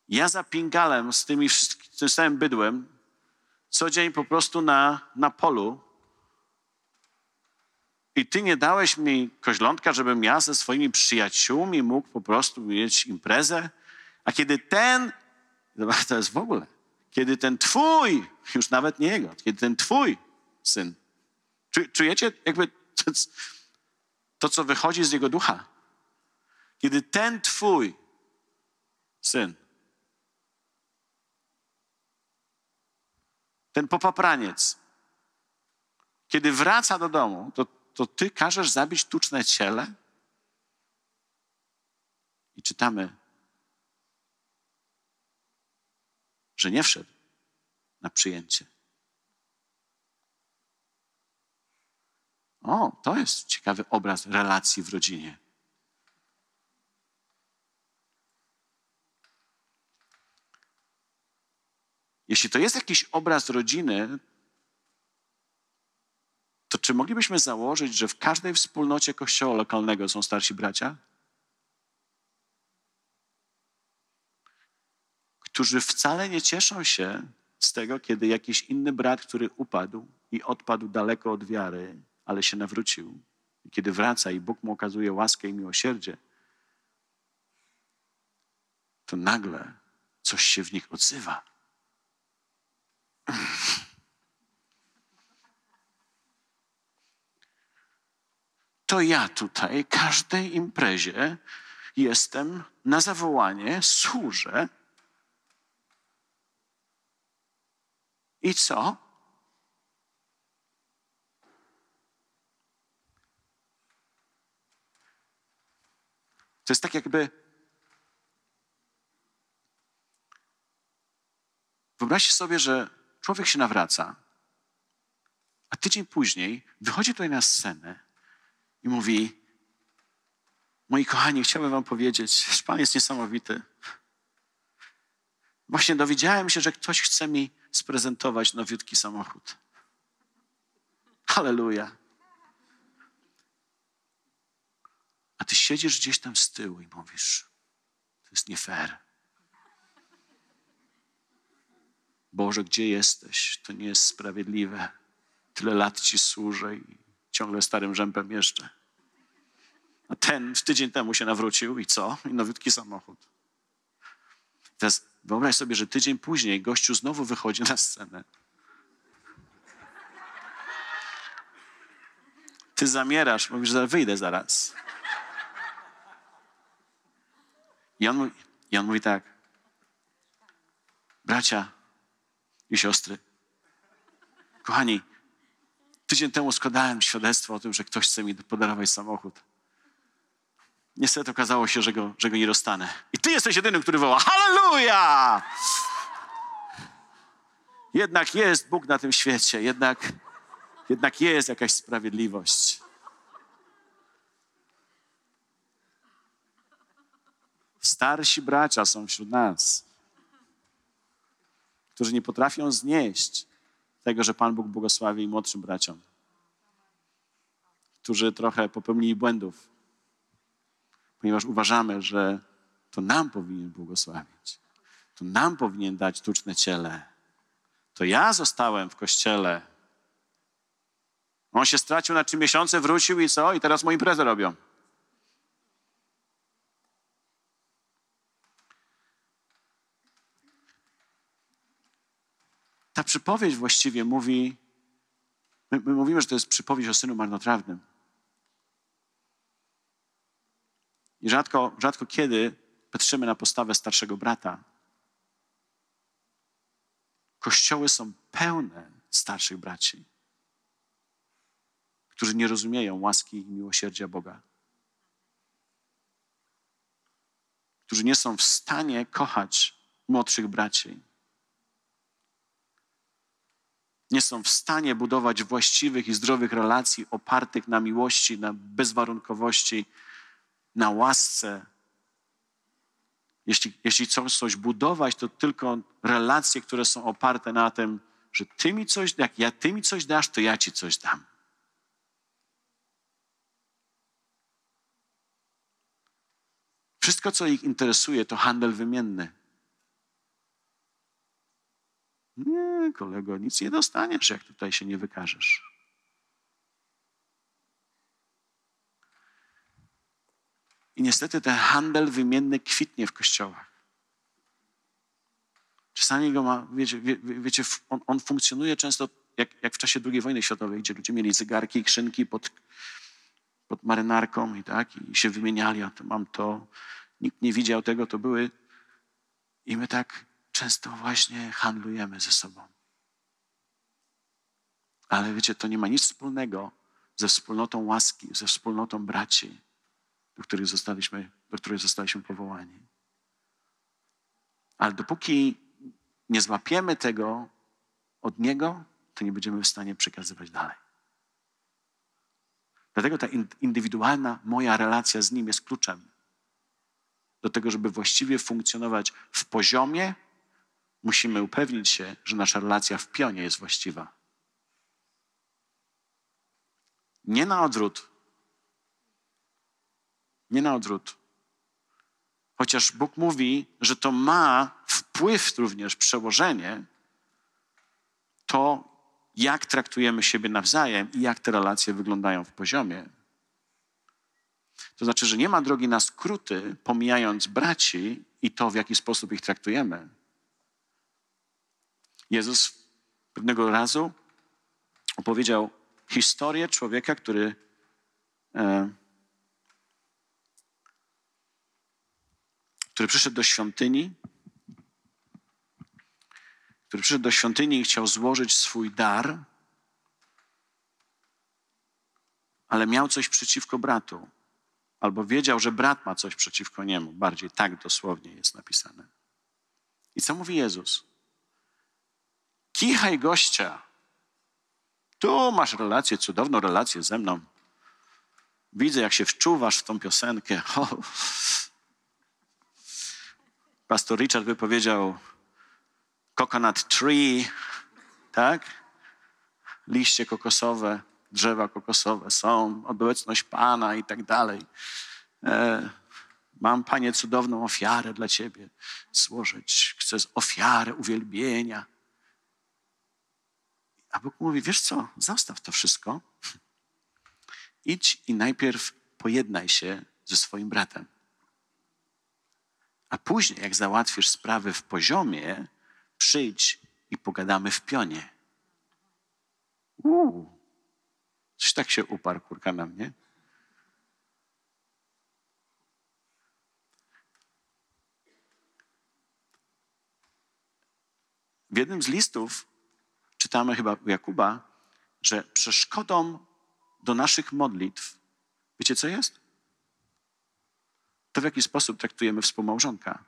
Ja za pingalem z, tymi, z tym samym bydłem co dzień po prostu na, na polu i ty nie dałeś mi koźlątka, żebym ja ze swoimi przyjaciółmi mógł po prostu mieć imprezę. A kiedy ten, to jest w ogóle, kiedy ten twój, już nawet nie jego, kiedy ten twój syn, czujecie jakby to, to co wychodzi z jego ducha? Kiedy ten twój syn ten popapraniec, kiedy wraca do domu, to, to ty każesz zabić tuczne ciele? I czytamy, że nie wszedł na przyjęcie. O, to jest ciekawy obraz relacji w rodzinie. Jeśli to jest jakiś obraz rodziny, to czy moglibyśmy założyć, że w każdej wspólnocie kościoła lokalnego są starsi bracia? Którzy wcale nie cieszą się z tego, kiedy jakiś inny brat, który upadł i odpadł daleko od wiary, ale się nawrócił, i kiedy wraca i Bóg mu okazuje łaskę i miłosierdzie, to nagle coś się w nich odzywa. To ja tutaj każdej imprezie jestem na zawołanie, służę. I co? To jest tak, jakby Wyobraźcie sobie, że człowiek się nawraca, a tydzień później wychodzi tutaj na scenę i mówi: Moi kochani, chciałbym Wam powiedzieć, że Pan jest niesamowity. Właśnie dowiedziałem się, że ktoś chce mi sprezentować nowiutki samochód. Halleluja. A ty siedzisz gdzieś tam z tyłu i mówisz: To jest nie fair. Boże, gdzie jesteś? To nie jest sprawiedliwe. Tyle lat Ci służę i ciągle starym rzępem jeszcze. A ten w tydzień temu się nawrócił i co? I nowiutki samochód. Teraz wyobraź sobie, że tydzień później gościu znowu wychodzi na scenę. Ty zamierasz, mówisz, że wyjdę zaraz. I on, mówi, I on mówi tak. Bracia, i siostry. Kochani, tydzień temu składałem świadectwo o tym, że ktoś chce mi podarować samochód. Niestety okazało się, że go, że go nie dostanę. I ty jesteś jedynym, który woła: Halleluja! Jednak jest Bóg na tym świecie, jednak, jednak jest jakaś sprawiedliwość. Starsi bracia są wśród nas którzy nie potrafią znieść tego, że Pan Bóg błogosławi młodszym braciom, którzy trochę popełnili błędów, ponieważ uważamy, że to nam powinien błogosławić, to nam powinien dać tuczne ciele. To ja zostałem w kościele. On się stracił na trzy miesiące, wrócił i co? I teraz moją imprezę robią. Ta przypowieść właściwie mówi, my, my mówimy, że to jest przypowieść o synu marnotrawnym. I rzadko, rzadko kiedy patrzymy na postawę starszego brata. Kościoły są pełne starszych braci, którzy nie rozumieją łaski i miłosierdzia Boga. Którzy nie są w stanie kochać młodszych braci nie są w stanie budować właściwych i zdrowych relacji opartych na miłości, na bezwarunkowości, na łasce. Jeśli, jeśli chcą coś budować, to tylko relacje, które są oparte na tym, że ty mi coś, jak ja, ty mi coś dasz, to ja ci coś dam. Wszystko, co ich interesuje, to handel wymienny. Nie, kolego, nic nie dostaniesz, jak tutaj się nie wykażesz. I niestety ten handel wymienny kwitnie w kościołach. Czasami go ma, wiecie, wie, wiecie on, on, funkcjonuje często jak, jak w czasie II wojny światowej, gdzie ludzie mieli zegarki i krzynki pod, pod marynarką i tak, i się wymieniali, a to mam to. Nikt nie widział tego, to były. I my tak często właśnie handlujemy ze sobą. Ale wiecie, to nie ma nic wspólnego ze wspólnotą łaski, ze wspólnotą braci, do których zostaliśmy, do której zostaliśmy powołani. Ale dopóki nie złapiemy tego od Niego, to nie będziemy w stanie przekazywać dalej. Dlatego ta indywidualna moja relacja z Nim jest kluczem do tego, żeby właściwie funkcjonować w poziomie musimy upewnić się, że nasza relacja w pionie jest właściwa. Nie na odwrót. Nie na odwrót. Chociaż Bóg mówi, że to ma wpływ również, przełożenie, to jak traktujemy siebie nawzajem i jak te relacje wyglądają w poziomie. To znaczy, że nie ma drogi na skróty, pomijając braci i to, w jaki sposób ich traktujemy. Jezus pewnego razu opowiedział historię człowieka, który e, który przyszedł do świątyni, który przyszedł do świątyni i chciał złożyć swój dar, ale miał coś przeciwko bratu, albo wiedział, że brat ma coś przeciwko niemu. Bardziej tak dosłownie jest napisane. I co mówi Jezus? Kichaj gościa. Tu masz relację, cudowną relację ze mną. Widzę, jak się wczuwasz w tą piosenkę. Pastor Richard by powiedział coconut tree, tak? Liście kokosowe, drzewa kokosowe są, obecność Pana i tak dalej. E, mam, Panie, cudowną ofiarę dla Ciebie złożyć. Chcę ofiarę uwielbienia. A Bóg mówi, wiesz co, zostaw to wszystko. Idź i najpierw pojednaj się ze swoim bratem. A później, jak załatwisz sprawy w poziomie, przyjdź i pogadamy w pionie. Uuu, coś tak się uparł kurka na mnie. W jednym z listów czytamy chyba u Jakuba, że przeszkodą do naszych modlitw, wiecie co jest? To w jaki sposób traktujemy współmałżonka.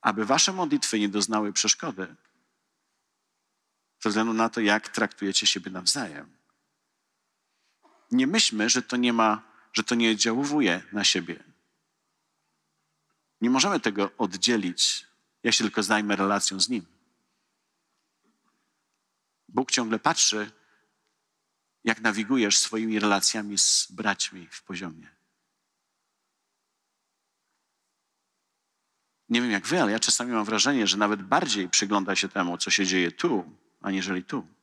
Aby wasze modlitwy nie doznały przeszkody, ze względu na to, jak traktujecie siebie nawzajem. Nie myślmy, że to nie ma, że to nie oddziałuje na siebie. Nie możemy tego oddzielić ja się tylko zajmę relacją z Nim. Bóg ciągle patrzy, jak nawigujesz swoimi relacjami z braćmi w poziomie. Nie wiem jak wy, ale ja czasami mam wrażenie, że nawet bardziej przygląda się temu, co się dzieje tu, aniżeli tu.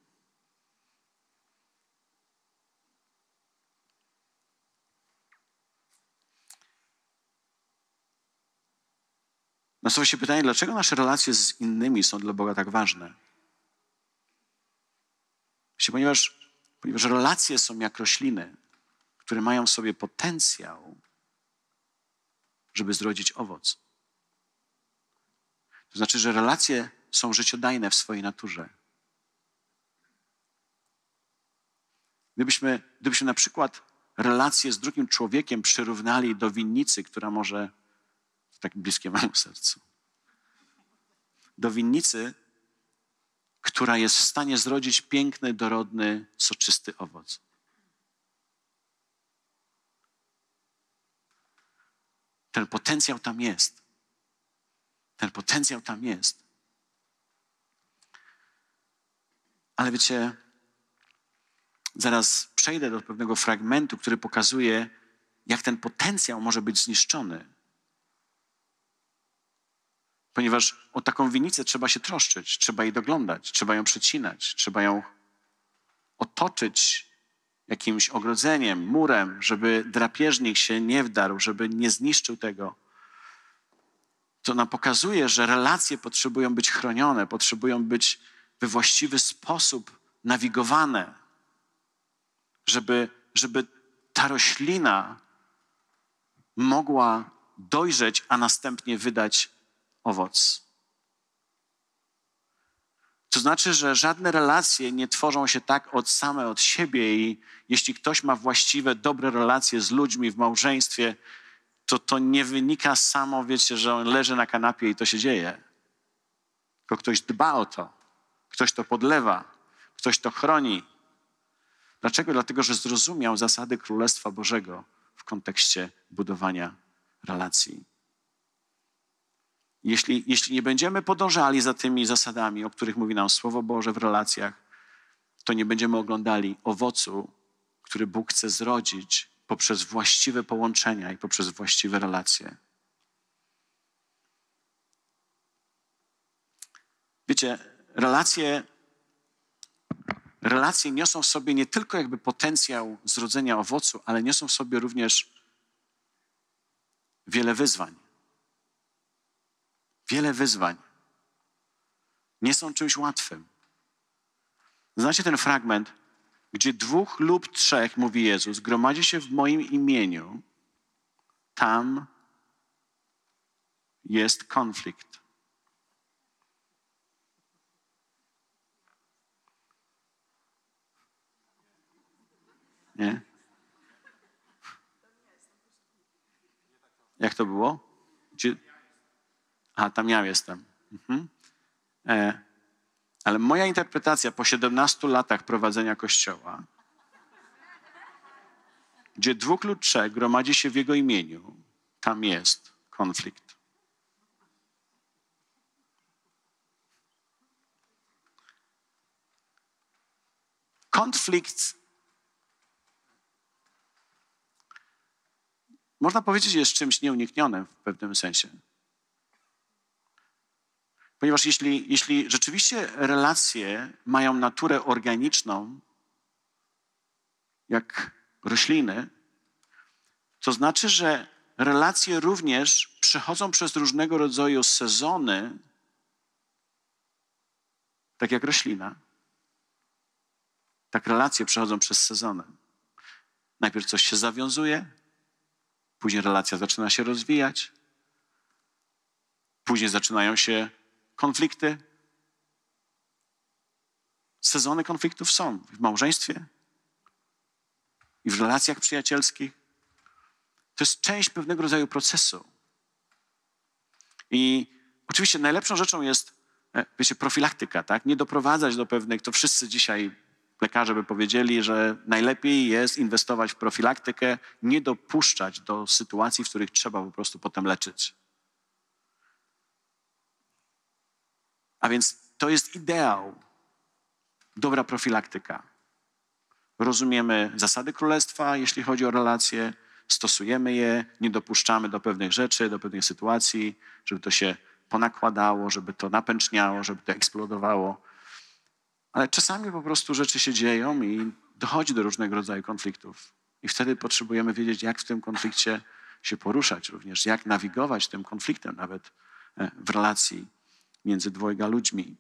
Nasuwa się pytanie, dlaczego nasze relacje z innymi są dla Boga tak ważne? Ponieważ, ponieważ relacje są jak rośliny, które mają w sobie potencjał, żeby zrodzić owoc. To znaczy, że relacje są życiodajne w swojej naturze. Gdybyśmy, gdybyśmy na przykład relacje z drugim człowiekiem przyrównali do winnicy, która może tak bliskie memu sercu. Do winnicy, która jest w stanie zrodzić piękny, dorodny, soczysty owoc. Ten potencjał tam jest. Ten potencjał tam jest. Ale wiecie, zaraz przejdę do pewnego fragmentu, który pokazuje, jak ten potencjał może być zniszczony Ponieważ o taką winnicę trzeba się troszczyć, trzeba jej doglądać, trzeba ją przecinać, trzeba ją otoczyć jakimś ogrodzeniem, murem, żeby drapieżnik się nie wdarł, żeby nie zniszczył tego. To nam pokazuje, że relacje potrzebują być chronione, potrzebują być we właściwy sposób nawigowane, żeby, żeby ta roślina mogła dojrzeć, a następnie wydać owoc. To znaczy, że żadne relacje nie tworzą się tak od same od siebie i jeśli ktoś ma właściwe, dobre relacje z ludźmi w małżeństwie, to to nie wynika samo, wiecie, że on leży na kanapie i to się dzieje. Tylko ktoś dba o to, ktoś to podlewa, ktoś to chroni. Dlaczego? Dlatego, że zrozumiał zasady Królestwa Bożego w kontekście budowania relacji. Jeśli, jeśli nie będziemy podążali za tymi zasadami, o których mówi nam Słowo Boże w relacjach, to nie będziemy oglądali owocu, który Bóg chce zrodzić poprzez właściwe połączenia i poprzez właściwe relacje. Wiecie, relacje, relacje niosą w sobie nie tylko jakby potencjał zrodzenia owocu, ale niosą w sobie również wiele wyzwań. Wiele wyzwań. Nie są czymś łatwym. Znacie ten fragment, gdzie dwóch lub trzech, mówi Jezus, gromadzi się w moim imieniu, tam jest konflikt. Nie? Jak to było? A, tam ja jestem. Mhm. E, ale moja interpretacja po 17 latach prowadzenia kościoła, gdzie dwóch lub trzech gromadzi się w jego imieniu, tam jest konflikt. Konflikt, można powiedzieć, jest czymś nieuniknionym w pewnym sensie. Ponieważ jeśli, jeśli rzeczywiście relacje mają naturę organiczną, jak rośliny, to znaczy, że relacje również przechodzą przez różnego rodzaju sezony, tak jak roślina. Tak relacje przechodzą przez sezony. Najpierw coś się zawiązuje, później relacja zaczyna się rozwijać, później zaczynają się konflikty. Sezony konfliktów są w małżeństwie i w relacjach przyjacielskich. To jest część pewnego rodzaju procesu. I oczywiście najlepszą rzeczą jest, e, wiecie, profilaktyka, tak? Nie doprowadzać do pewnych, to wszyscy dzisiaj lekarze by powiedzieli, że najlepiej jest inwestować w profilaktykę, nie dopuszczać do sytuacji, w których trzeba po prostu potem leczyć. A więc to jest ideał. Dobra profilaktyka. Rozumiemy zasady królestwa, jeśli chodzi o relacje, stosujemy je, nie dopuszczamy do pewnych rzeczy, do pewnych sytuacji, żeby to się ponakładało, żeby to napęczniało, żeby to eksplodowało. Ale czasami po prostu rzeczy się dzieją i dochodzi do różnego rodzaju konfliktów. I wtedy potrzebujemy wiedzieć, jak w tym konflikcie się poruszać również, jak nawigować tym konfliktem nawet e, w relacji między dwojga ludźmi.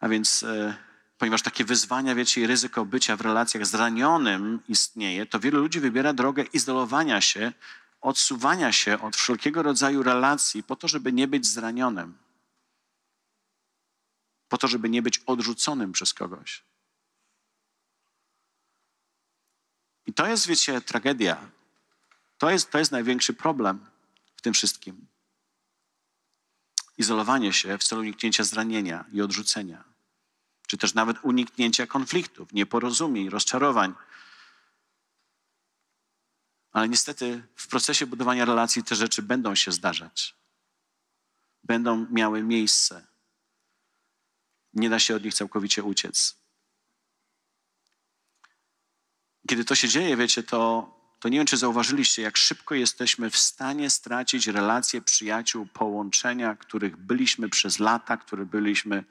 A więc, e, ponieważ takie wyzwania, wiecie, i ryzyko bycia w relacjach zranionym istnieje, to wielu ludzi wybiera drogę izolowania się, odsuwania się od wszelkiego rodzaju relacji po to, żeby nie być zranionym. Po to, żeby nie być odrzuconym przez kogoś. I to jest, wiecie, tragedia. To jest, to jest największy problem w tym wszystkim izolowanie się w celu uniknięcia zranienia i odrzucenia, czy też nawet uniknięcia konfliktów, nieporozumień, rozczarowań. Ale niestety w procesie budowania relacji te rzeczy będą się zdarzać. Będą miały miejsce. Nie da się od nich całkowicie uciec. Kiedy to się dzieje, wiecie, to to nie wiem, czy zauważyliście, jak szybko jesteśmy w stanie stracić relacje przyjaciół, połączenia, których byliśmy przez lata, które byliśmy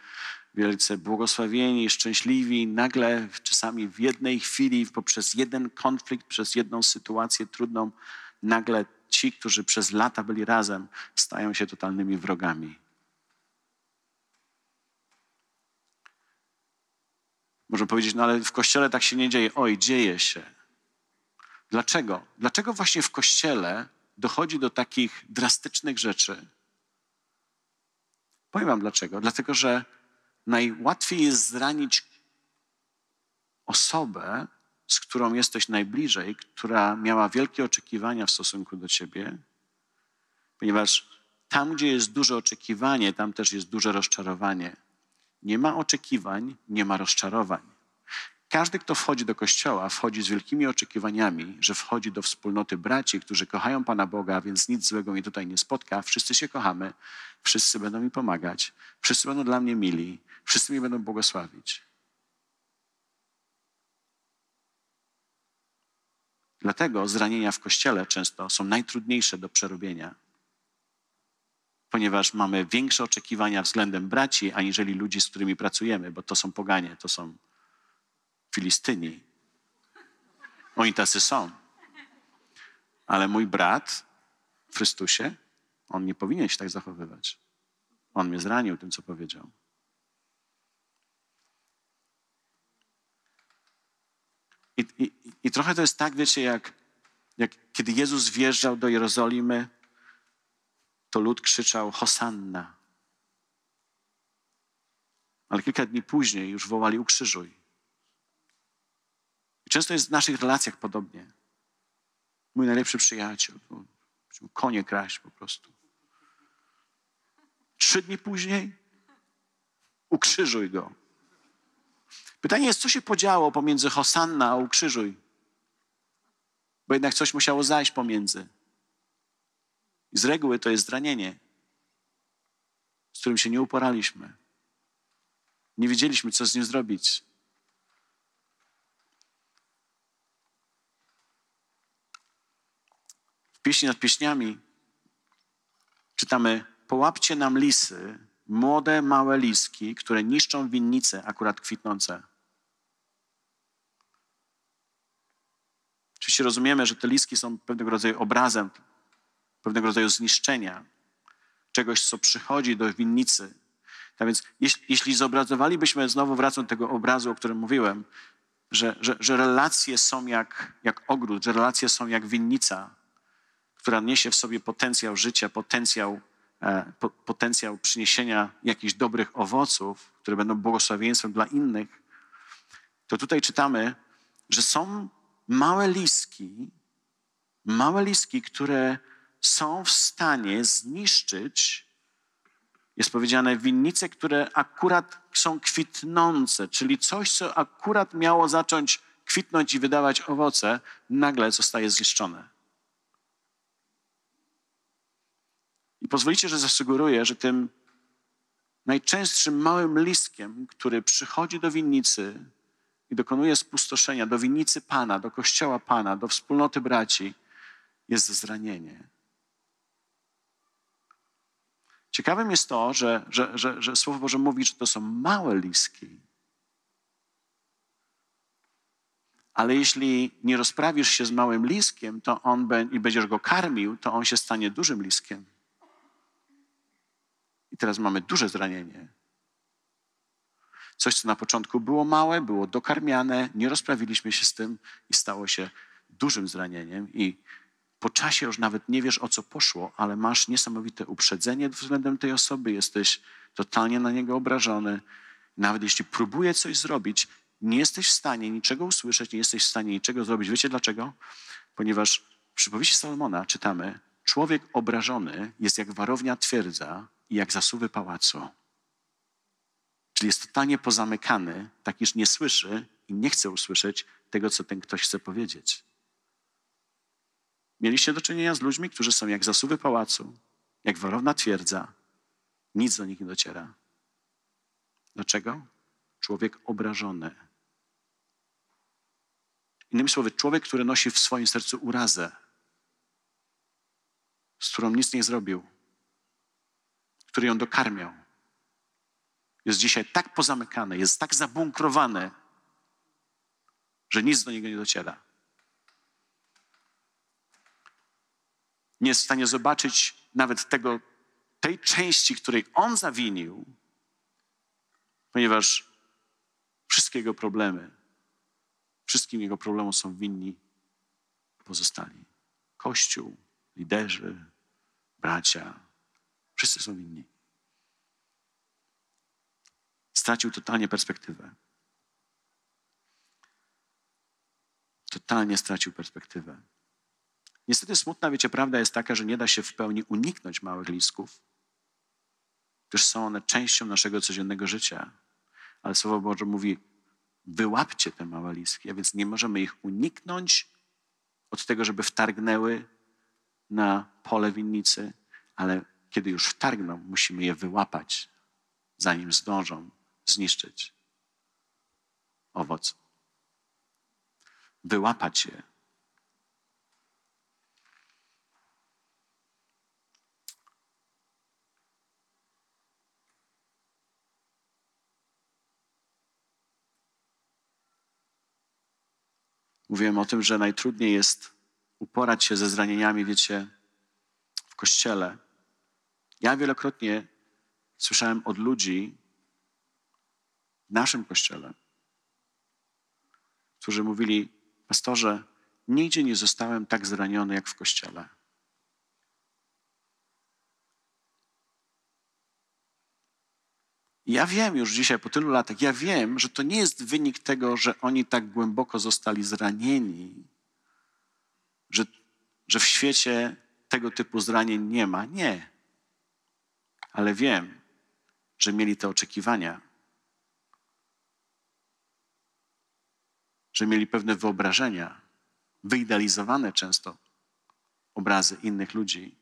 wielce błogosławieni, szczęśliwi. Nagle, czasami w jednej chwili, poprzez jeden konflikt, przez jedną sytuację trudną, nagle ci, którzy przez lata byli razem, stają się totalnymi wrogami. Można powiedzieć, no ale w kościele tak się nie dzieje. Oj, dzieje się. Dlaczego? Dlaczego właśnie w kościele dochodzi do takich drastycznych rzeczy? Powiem Wam dlaczego. Dlatego, że najłatwiej jest zranić osobę, z którą jesteś najbliżej, która miała wielkie oczekiwania w stosunku do ciebie, ponieważ tam, gdzie jest duże oczekiwanie, tam też jest duże rozczarowanie. Nie ma oczekiwań, nie ma rozczarowań. Każdy, kto wchodzi do kościoła, wchodzi z wielkimi oczekiwaniami, że wchodzi do wspólnoty braci, którzy kochają Pana Boga, więc nic złego mnie tutaj nie spotka. Wszyscy się kochamy, wszyscy będą mi pomagać, wszyscy będą dla mnie mili, wszyscy mnie będą błogosławić. Dlatego zranienia w kościele często są najtrudniejsze do przerobienia, ponieważ mamy większe oczekiwania względem braci, aniżeli ludzi, z którymi pracujemy, bo to są poganie, to są Filistyni. Oni tacy są. Ale mój brat w Chrystusie, on nie powinien się tak zachowywać. On mnie zranił tym, co powiedział. I, i, i trochę to jest tak, wiecie, jak, jak kiedy Jezus wjeżdżał do Jerozolimy, to lud krzyczał Hosanna. Ale kilka dni później już wołali ukrzyżuj. Często jest w naszych relacjach podobnie. Mój najlepszy przyjaciel, konie kraść po prostu. Trzy dni później ukrzyżuj go. Pytanie jest, co się podziało pomiędzy Hosanna a ukrzyżuj? Bo jednak coś musiało zajść pomiędzy. I z reguły to jest zranienie, z którym się nie uporaliśmy. Nie wiedzieliśmy, co z nim zrobić. W pieśni nad pieśniami czytamy: Połapcie nam lisy, młode, małe liski, które niszczą winnice akurat kwitnące. Oczywiście rozumiemy, że te liski są pewnego rodzaju obrazem, pewnego rodzaju zniszczenia, czegoś, co przychodzi do winnicy. Tak więc, jeśli, jeśli zobrazowalibyśmy, znowu wracam do tego obrazu, o którym mówiłem, że, że, że relacje są jak, jak ogród, że relacje są jak winnica, która niesie w sobie potencjał życia, potencjał, e, po, potencjał przyniesienia jakichś dobrych owoców, które będą błogosławieństwem dla innych, to tutaj czytamy, że są małe liski, małe liski, które są w stanie zniszczyć, jest powiedziane, winnice, które akurat są kwitnące, czyli coś, co akurat miało zacząć kwitnąć i wydawać owoce, nagle zostaje zniszczone. I pozwolicie, że zasugeruję, że tym najczęstszym małym listkiem, który przychodzi do winnicy, i dokonuje spustoszenia do winnicy Pana, do kościoła Pana, do wspólnoty braci, jest zranienie. Ciekawym jest to, że, że, że, że Słowo Boże mówi, że to są małe listki. Ale jeśli nie rozprawisz się z małym listkiem to on be, i będziesz go karmił, to on się stanie dużym listkiem. Teraz mamy duże zranienie. Coś, co na początku było małe, było dokarmiane, nie rozprawiliśmy się z tym i stało się dużym zranieniem. I po czasie już nawet nie wiesz, o co poszło, ale masz niesamowite uprzedzenie względem tej osoby, jesteś totalnie na niego obrażony. Nawet jeśli próbuje coś zrobić, nie jesteś w stanie niczego usłyszeć, nie jesteś w stanie niczego zrobić. Wiecie dlaczego? Ponieważ w przypowieści Salomona czytamy, człowiek obrażony jest jak warownia twierdza i jak zasuwy pałacu. Czyli jest totalnie pozamykany, tak iż nie słyszy i nie chce usłyszeć tego, co ten ktoś chce powiedzieć. Mieliście do czynienia z ludźmi, którzy są jak zasuwy pałacu, jak warowna twierdza. Nic do nich nie dociera. Dlaczego? Człowiek obrażony. Innymi słowy, człowiek, który nosi w swoim sercu urazę, z którą nic nie zrobił, który ją dokarmiał, jest dzisiaj tak pozamykany, jest tak zabunkrowany, że nic do niego nie dociera. Nie jest w stanie zobaczyć nawet tego, tej części, której on zawinił, ponieważ wszystkie jego problemy, wszystkim jego problemom są winni pozostali. Kościół, liderzy, bracia, wszyscy są winni stracił totalnie perspektywę. Totalnie stracił perspektywę. Niestety smutna, wiecie, prawda jest taka, że nie da się w pełni uniknąć małych listków, gdyż są one częścią naszego codziennego życia. Ale Słowo Boże mówi, wyłapcie te małe listki, a więc nie możemy ich uniknąć od tego, żeby wtargnęły na pole winnicy, ale kiedy już wtargną, musimy je wyłapać, zanim zdążą zniszczyć owoc. Wyłapać je. Mówiłem o tym, że najtrudniej jest uporać się ze zranieniami, wiecie, w kościele. Ja wielokrotnie słyszałem od ludzi w naszym kościele, którzy mówili: Pastorze, nigdzie nie zostałem tak zraniony jak w kościele. Ja wiem już dzisiaj, po tylu latach, ja wiem, że to nie jest wynik tego, że oni tak głęboko zostali zranieni, że, że w świecie tego typu zranień nie ma. Nie. Ale wiem, że mieli te oczekiwania, że mieli pewne wyobrażenia, wyidealizowane często obrazy innych ludzi,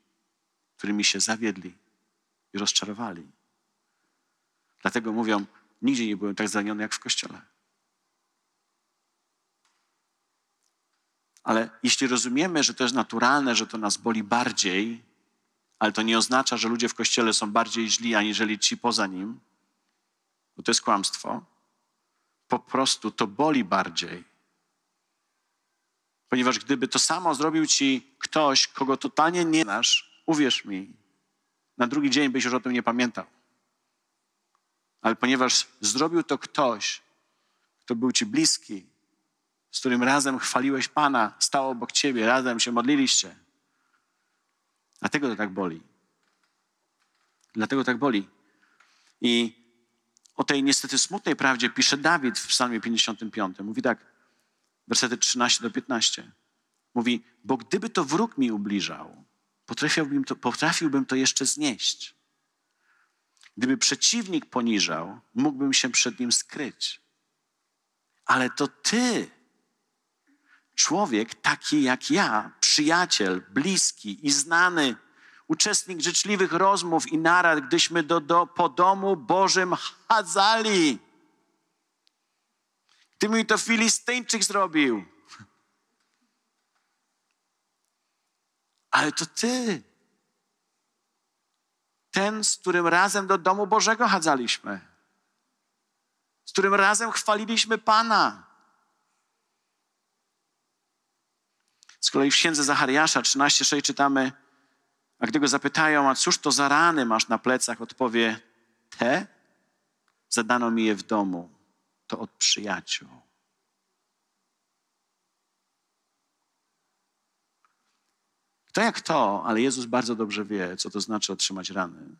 którymi się zawiedli i rozczarowali. Dlatego mówią, nigdzie nie byłem tak zraniony jak w kościele. Ale jeśli rozumiemy, że to jest naturalne, że to nas boli bardziej, ale to nie oznacza, że ludzie w kościele są bardziej źli aniżeli ci poza nim, bo to jest kłamstwo. Po prostu to boli bardziej. Ponieważ gdyby to samo zrobił ci ktoś, kogo totalnie nie znasz, uwierz mi, na drugi dzień byś już o tym nie pamiętał. Ale ponieważ zrobił to ktoś, kto był ci bliski, z którym razem chwaliłeś Pana, stał obok ciebie, razem się modliliście. Dlatego to tak boli. Dlatego tak boli. I o tej niestety smutnej prawdzie pisze Dawid w Psalmie 55. Mówi tak, wersety 13 do 15. Mówi, bo gdyby to wróg mi ubliżał, potrafiłbym to, potrafiłbym to jeszcze znieść. Gdyby przeciwnik poniżał, mógłbym się przed nim skryć. Ale to ty, człowiek taki jak ja, przyjaciel, bliski i znany, uczestnik życzliwych rozmów i narad, gdyśmy do, do, po domu Bożym chadzali. Ty mi to Filistyńczyk zrobił. Ale to ty, ten, z którym razem do domu Bożego chadzaliśmy, z którym razem chwaliliśmy Pana. Z kolei w księdze Zachariasza 13:6 czytamy, a gdy go zapytają, a cóż to za rany masz na plecach, odpowie, te zadano mi je w domu, to od przyjaciół. Kto jak to, ale Jezus bardzo dobrze wie, co to znaczy otrzymać rany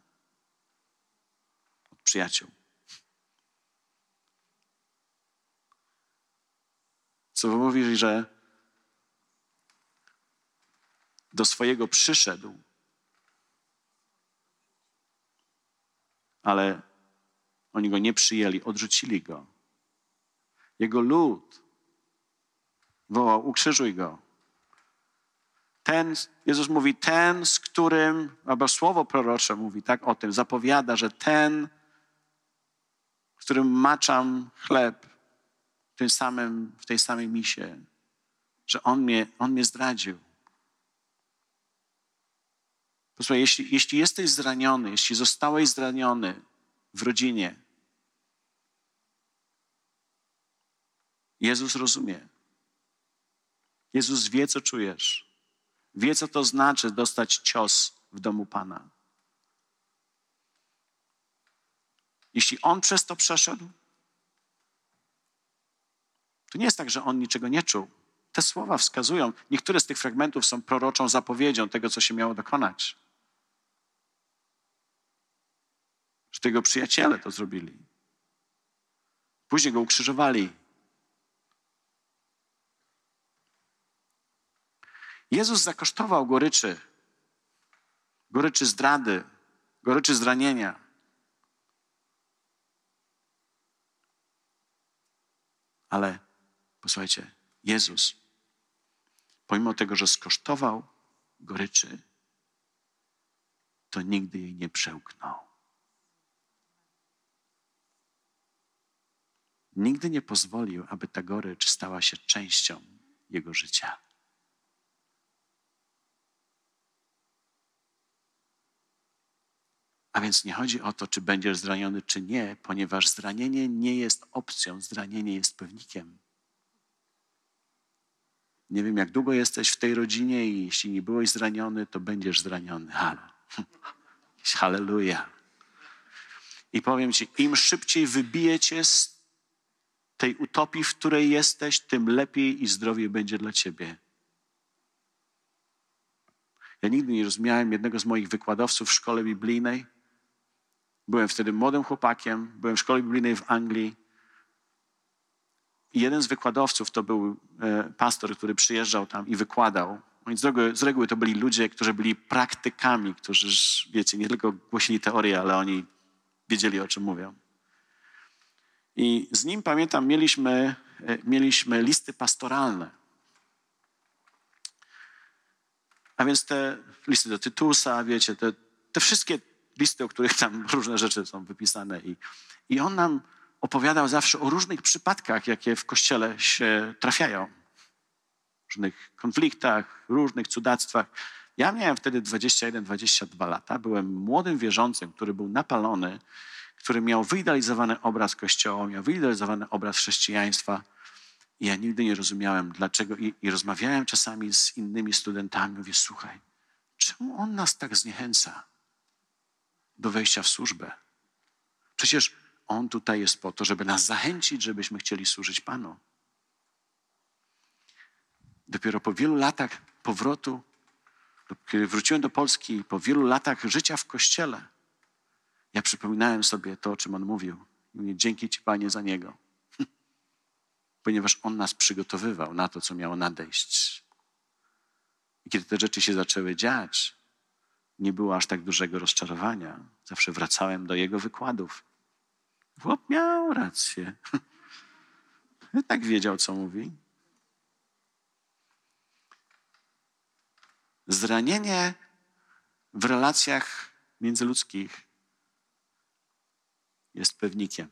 od przyjaciół. Co mówi, że do swojego przyszedł, ale oni go nie przyjęli, odrzucili go. Jego lud wołał: Ukrzyżuj go. Ten, Jezus mówi, ten, z którym, albo słowo prorocze mówi tak o tym, zapowiada, że ten, z którym maczam chleb w, tym samym, w tej samej misie, że on mnie, on mnie zdradził. Posłuchaj, jeśli, jeśli jesteś zraniony, jeśli zostałeś zraniony w rodzinie, Jezus rozumie. Jezus wie, co czujesz. Wie, co to znaczy dostać cios w domu Pana. Jeśli on przez to przeszedł, to nie jest tak, że on niczego nie czuł. Te słowa wskazują, niektóre z tych fragmentów są proroczą zapowiedzią tego, co się miało dokonać. Że tego przyjaciele to zrobili. Później go ukrzyżowali. Jezus zakosztował goryczy, goryczy zdrady, goryczy zranienia. Ale posłuchajcie, Jezus, pomimo tego, że skosztował goryczy, to nigdy jej nie przełknął. Nigdy nie pozwolił, aby ta gorycz stała się częścią jego życia. A więc nie chodzi o to, czy będziesz zraniony, czy nie, ponieważ zranienie nie jest opcją, zranienie jest pewnikiem. Nie wiem, jak długo jesteś w tej rodzinie i jeśli nie byłeś zraniony, to będziesz zraniony. Halleluja. I powiem ci, im szybciej wybijecie z tej utopii, w której jesteś, tym lepiej i zdrowiej będzie dla ciebie. Ja nigdy nie rozumiałem jednego z moich wykładowców w szkole biblijnej. Byłem wtedy młodym chłopakiem, byłem w szkole biblijnej w Anglii. I jeden z wykładowców to był e, pastor, który przyjeżdżał tam i wykładał. Reguły, z reguły to byli ludzie, którzy byli praktykami, którzy, wiecie, nie tylko głosili teorię, ale oni wiedzieli, o czym mówią. I z nim, pamiętam, mieliśmy, e, mieliśmy listy pastoralne. A więc te listy do Tytusa, wiecie, te, te wszystkie listy, o których tam różne rzeczy są wypisane. I, I on nam opowiadał zawsze o różnych przypadkach, jakie w kościele się trafiają. Różnych konfliktach, różnych cudactwach. Ja miałem wtedy 21-22 lata. Byłem młodym wierzącym, który był napalony, który miał wyidealizowany obraz Kościoła, miał wyidealizowany obraz chrześcijaństwa. I ja nigdy nie rozumiałem, dlaczego. I, I, rozmawiałem czasami z innymi studentami. Mówię, słuchaj, czemu on nas tak zniechęca do wejścia w służbę? Przecież on tutaj jest po to, żeby nas zachęcić, żebyśmy chcieli służyć Panu. Dopiero po wielu latach powrotu, kiedy wróciłem do Polski, po wielu latach życia w kościele, ja przypominałem sobie to, o czym on mówił. Mówię, dzięki Ci, Panie, za niego. Ponieważ on nas przygotowywał na to, co miało nadejść. I kiedy te rzeczy się zaczęły dziać, nie było aż tak dużego rozczarowania. Zawsze wracałem do jego wykładów. Chłop miał rację. tak wiedział, co mówi. Zranienie w relacjach międzyludzkich jest pewnikiem.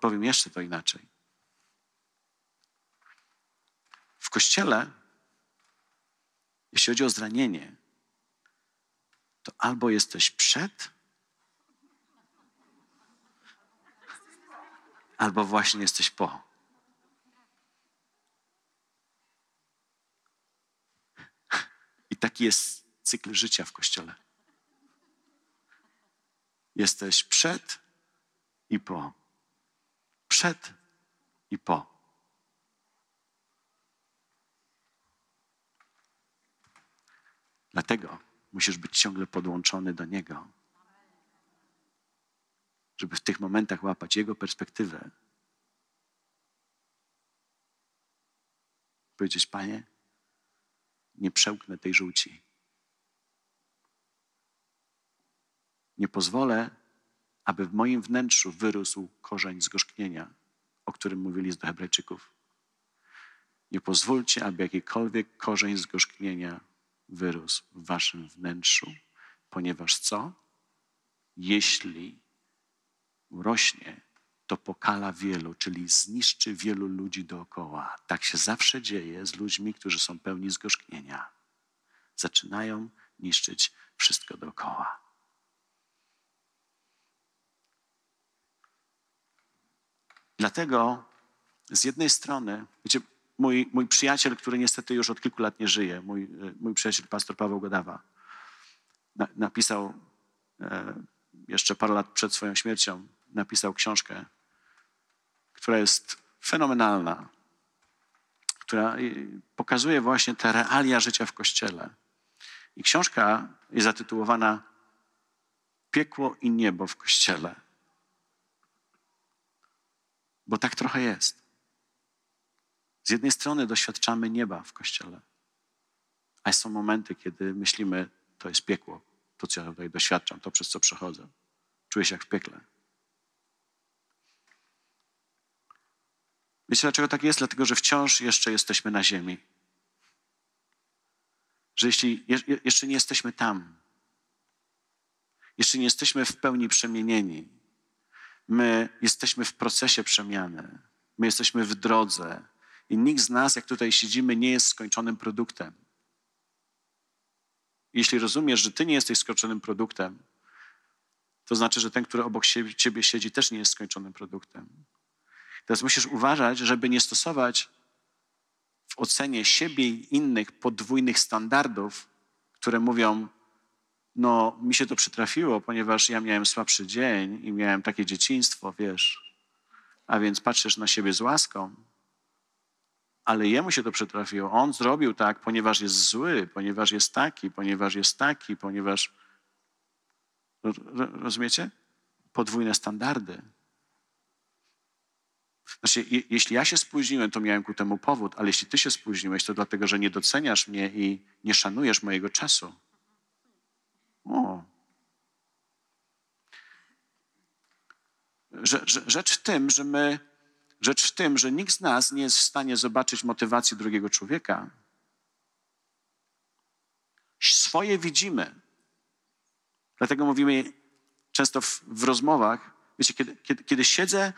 Powiem jeszcze to inaczej. W kościele, jeśli chodzi o zranienie, to albo jesteś przed, albo właśnie jesteś po. I taki jest cykl życia w kościele. Jesteś przed i po. Przed i po. Dlatego musisz być ciągle podłączony do Niego, żeby w tych momentach łapać Jego perspektywę. Powiedzieć, Panie, nie przełknę tej żółci. Nie pozwolę, aby w moim wnętrzu wyrósł korzeń zgorzknienia, o którym mówili z Hebrajczyków. Nie pozwólcie, aby jakikolwiek korzeń zgorzknienia wyrósł w waszym wnętrzu, ponieważ co? Jeśli urośnie, to pokala wielu, czyli zniszczy wielu ludzi dookoła. Tak się zawsze dzieje z ludźmi, którzy są pełni zgorzknienia. Zaczynają niszczyć wszystko dookoła. Dlatego z jednej strony, mój, mój przyjaciel, który niestety już od kilku lat nie żyje, mój, e, mój przyjaciel pastor Paweł Godawa, na, napisał e, jeszcze parę lat przed swoją śmiercią, napisał książkę, która jest fenomenalna, która e, pokazuje właśnie te realia życia w Kościele. I książka jest zatytułowana Piekło i niebo w Kościele. Bo tak trochę jest. Z jednej strony doświadczamy nieba w kościele, a są momenty, kiedy myślimy, to jest piekło, to co ja tutaj doświadczam, to przez co przechodzę. Czuję się jak w piekle. Wiecie dlaczego tak jest? Dlatego, że wciąż jeszcze jesteśmy na ziemi. Że jeśli je, jeszcze nie jesteśmy tam, jeszcze nie jesteśmy w pełni przemienieni, my jesteśmy w procesie przemiany, my jesteśmy w drodze i nikt z nas, jak tutaj siedzimy, nie jest skończonym produktem. Jeśli rozumiesz, że ty nie jesteś skończonym produktem, to znaczy, że ten, który obok ciebie siedzi, też nie jest skończonym produktem. Teraz musisz uważać, żeby nie stosować w ocenie siebie i innych podwójnych standardów, które mówią, no mi się to przytrafiło, ponieważ ja miałem słabszy dzień i miałem takie dzieciństwo, wiesz. A więc patrzysz na siebie z łaską, ale jemu się to przytrafiło. On zrobił tak, ponieważ jest zły, ponieważ jest taki, ponieważ jest taki, ponieważ. Rozumiecie? Podwójne standardy. Znaczy, jeśli ja się spóźniłem, to miałem ku temu powód, ale jeśli ty się spóźniłeś, to dlatego, że nie doceniasz mnie i nie szanujesz mojego czasu. O. Rzecz w tym, że my, rzecz w tym, że nikt z nas nie jest w stanie zobaczyć motywacji drugiego człowieka. Swoje widzimy. Dlatego mówimy często w, w rozmowach, wiecie, kiedy, kiedy, kiedy siedzę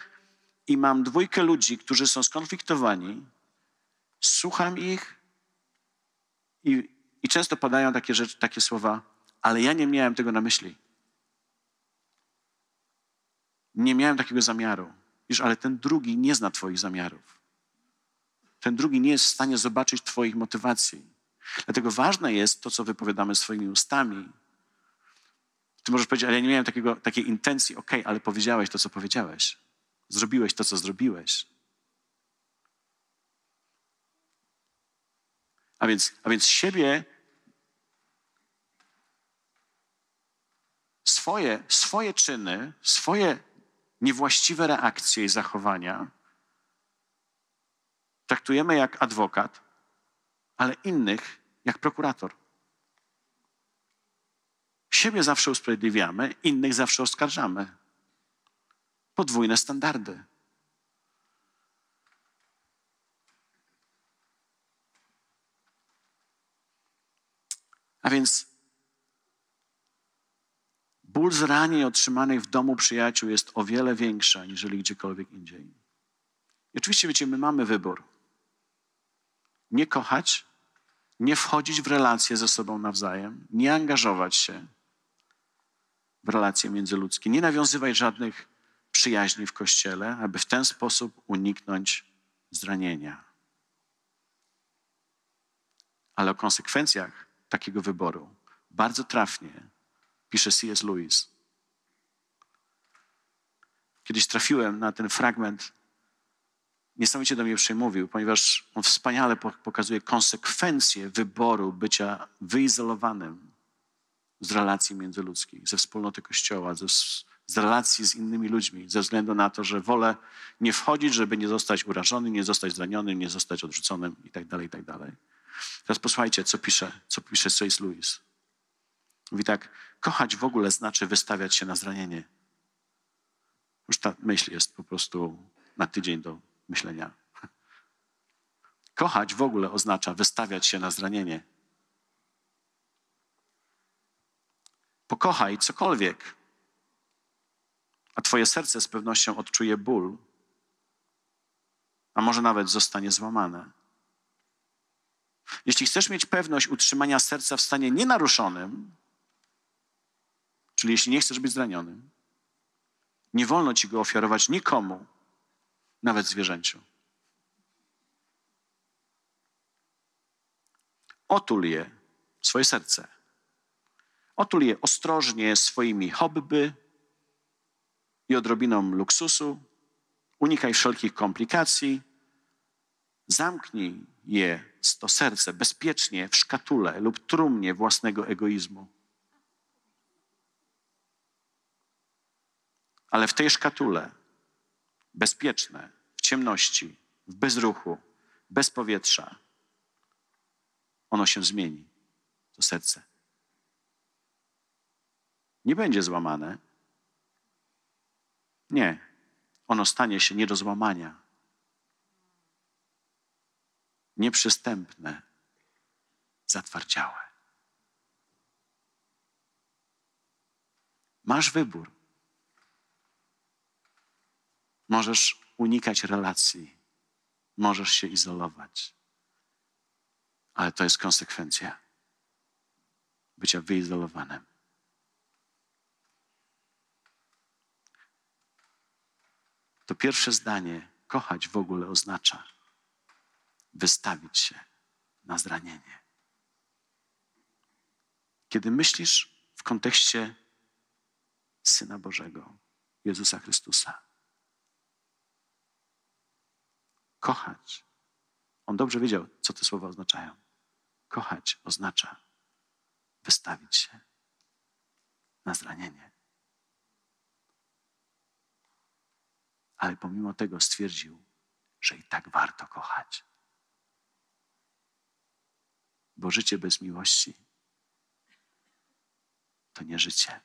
i mam dwójkę ludzi, którzy są skonfliktowani, słucham ich i, i często padają takie, rzeczy, takie słowa, ale ja nie miałem tego na myśli. Nie miałem takiego zamiaru. Wiesz, ale ten drugi nie zna Twoich zamiarów. Ten drugi nie jest w stanie zobaczyć Twoich motywacji. Dlatego ważne jest to, co wypowiadamy swoimi ustami. Ty możesz powiedzieć, ale ja nie miałem takiego, takiej intencji. Okay, ale powiedziałeś to, co powiedziałeś. Zrobiłeś to, co zrobiłeś. A więc, a więc siebie, swoje, swoje czyny, swoje niewłaściwe reakcje i zachowania traktujemy jak adwokat, ale innych jak prokurator. Siebie zawsze usprawiedliwiamy, innych zawsze oskarżamy podwójne standardy. A więc ból zranień otrzymanych w domu przyjaciół jest o wiele większa niż gdziekolwiek indziej. I oczywiście, wiecie, my mamy wybór. Nie kochać, nie wchodzić w relacje ze sobą nawzajem, nie angażować się w relacje międzyludzkie, nie nawiązywać żadnych przyjaźni w kościele, aby w ten sposób uniknąć zranienia. Ale o konsekwencjach takiego wyboru bardzo trafnie pisze C.S. Lewis. Kiedyś trafiłem na ten fragment, niesamowicie do mnie przemówił, ponieważ on wspaniale pokazuje konsekwencje wyboru bycia wyizolowanym z relacji międzyludzkich, ze wspólnoty Kościoła, ze, z relacji z innymi ludźmi, ze względu na to, że wolę nie wchodzić, żeby nie zostać urażonym, nie zostać zranionym, nie zostać odrzuconym itd., tak itd. Tak Teraz posłuchajcie, co pisze, co pisze C.S. Lewis. Mówi tak, kochać w ogóle znaczy wystawiać się na zranienie. Już ta myśl jest po prostu na tydzień do myślenia. Kochać w ogóle oznacza wystawiać się na zranienie. Pokochaj cokolwiek, a Twoje serce z pewnością odczuje ból, a może nawet zostanie złamane. Jeśli chcesz mieć pewność utrzymania serca w stanie nienaruszonym, czyli jeśli nie chcesz być zranionym, nie wolno ci go ofiarować nikomu, nawet zwierzęciu. Otul je, swoje serce. Otul je ostrożnie swoimi hobby, i odrobiną luksusu, unikaj wszelkich komplikacji, zamknij je, to serce, bezpiecznie w szkatule lub trumnie własnego egoizmu. Ale w tej szkatule, bezpieczne, w ciemności, w bezruchu, bez powietrza, ono się zmieni, to serce. Nie będzie złamane, nie. Ono stanie się nie do złamania. nieprzystępne, zatwardziałe. Masz wybór. Możesz unikać relacji, możesz się izolować, ale to jest konsekwencja bycia wyizolowanym. To pierwsze zdanie, kochać w ogóle oznacza wystawić się na zranienie. Kiedy myślisz w kontekście Syna Bożego, Jezusa Chrystusa, kochać, on dobrze wiedział, co te słowa oznaczają. Kochać oznacza wystawić się na zranienie. Ale pomimo tego stwierdził, że i tak warto kochać. Bo życie bez miłości to nie życie.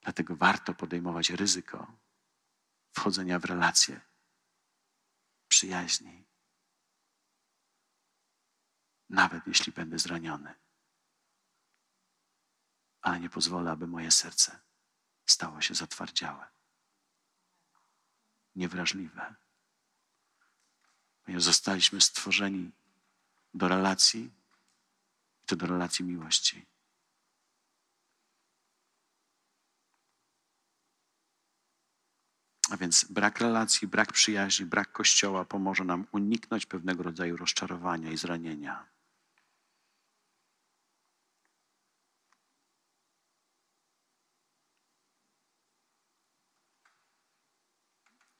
Dlatego warto podejmować ryzyko wchodzenia w relacje przyjaźni, nawet jeśli będę zraniony. Ale nie pozwolę, aby moje serce stało się zatwardziałe, niewrażliwe. Ponieważ zostaliśmy stworzeni do relacji, i to do relacji miłości. A więc brak relacji, brak przyjaźni, brak kościoła pomoże nam uniknąć pewnego rodzaju rozczarowania i zranienia.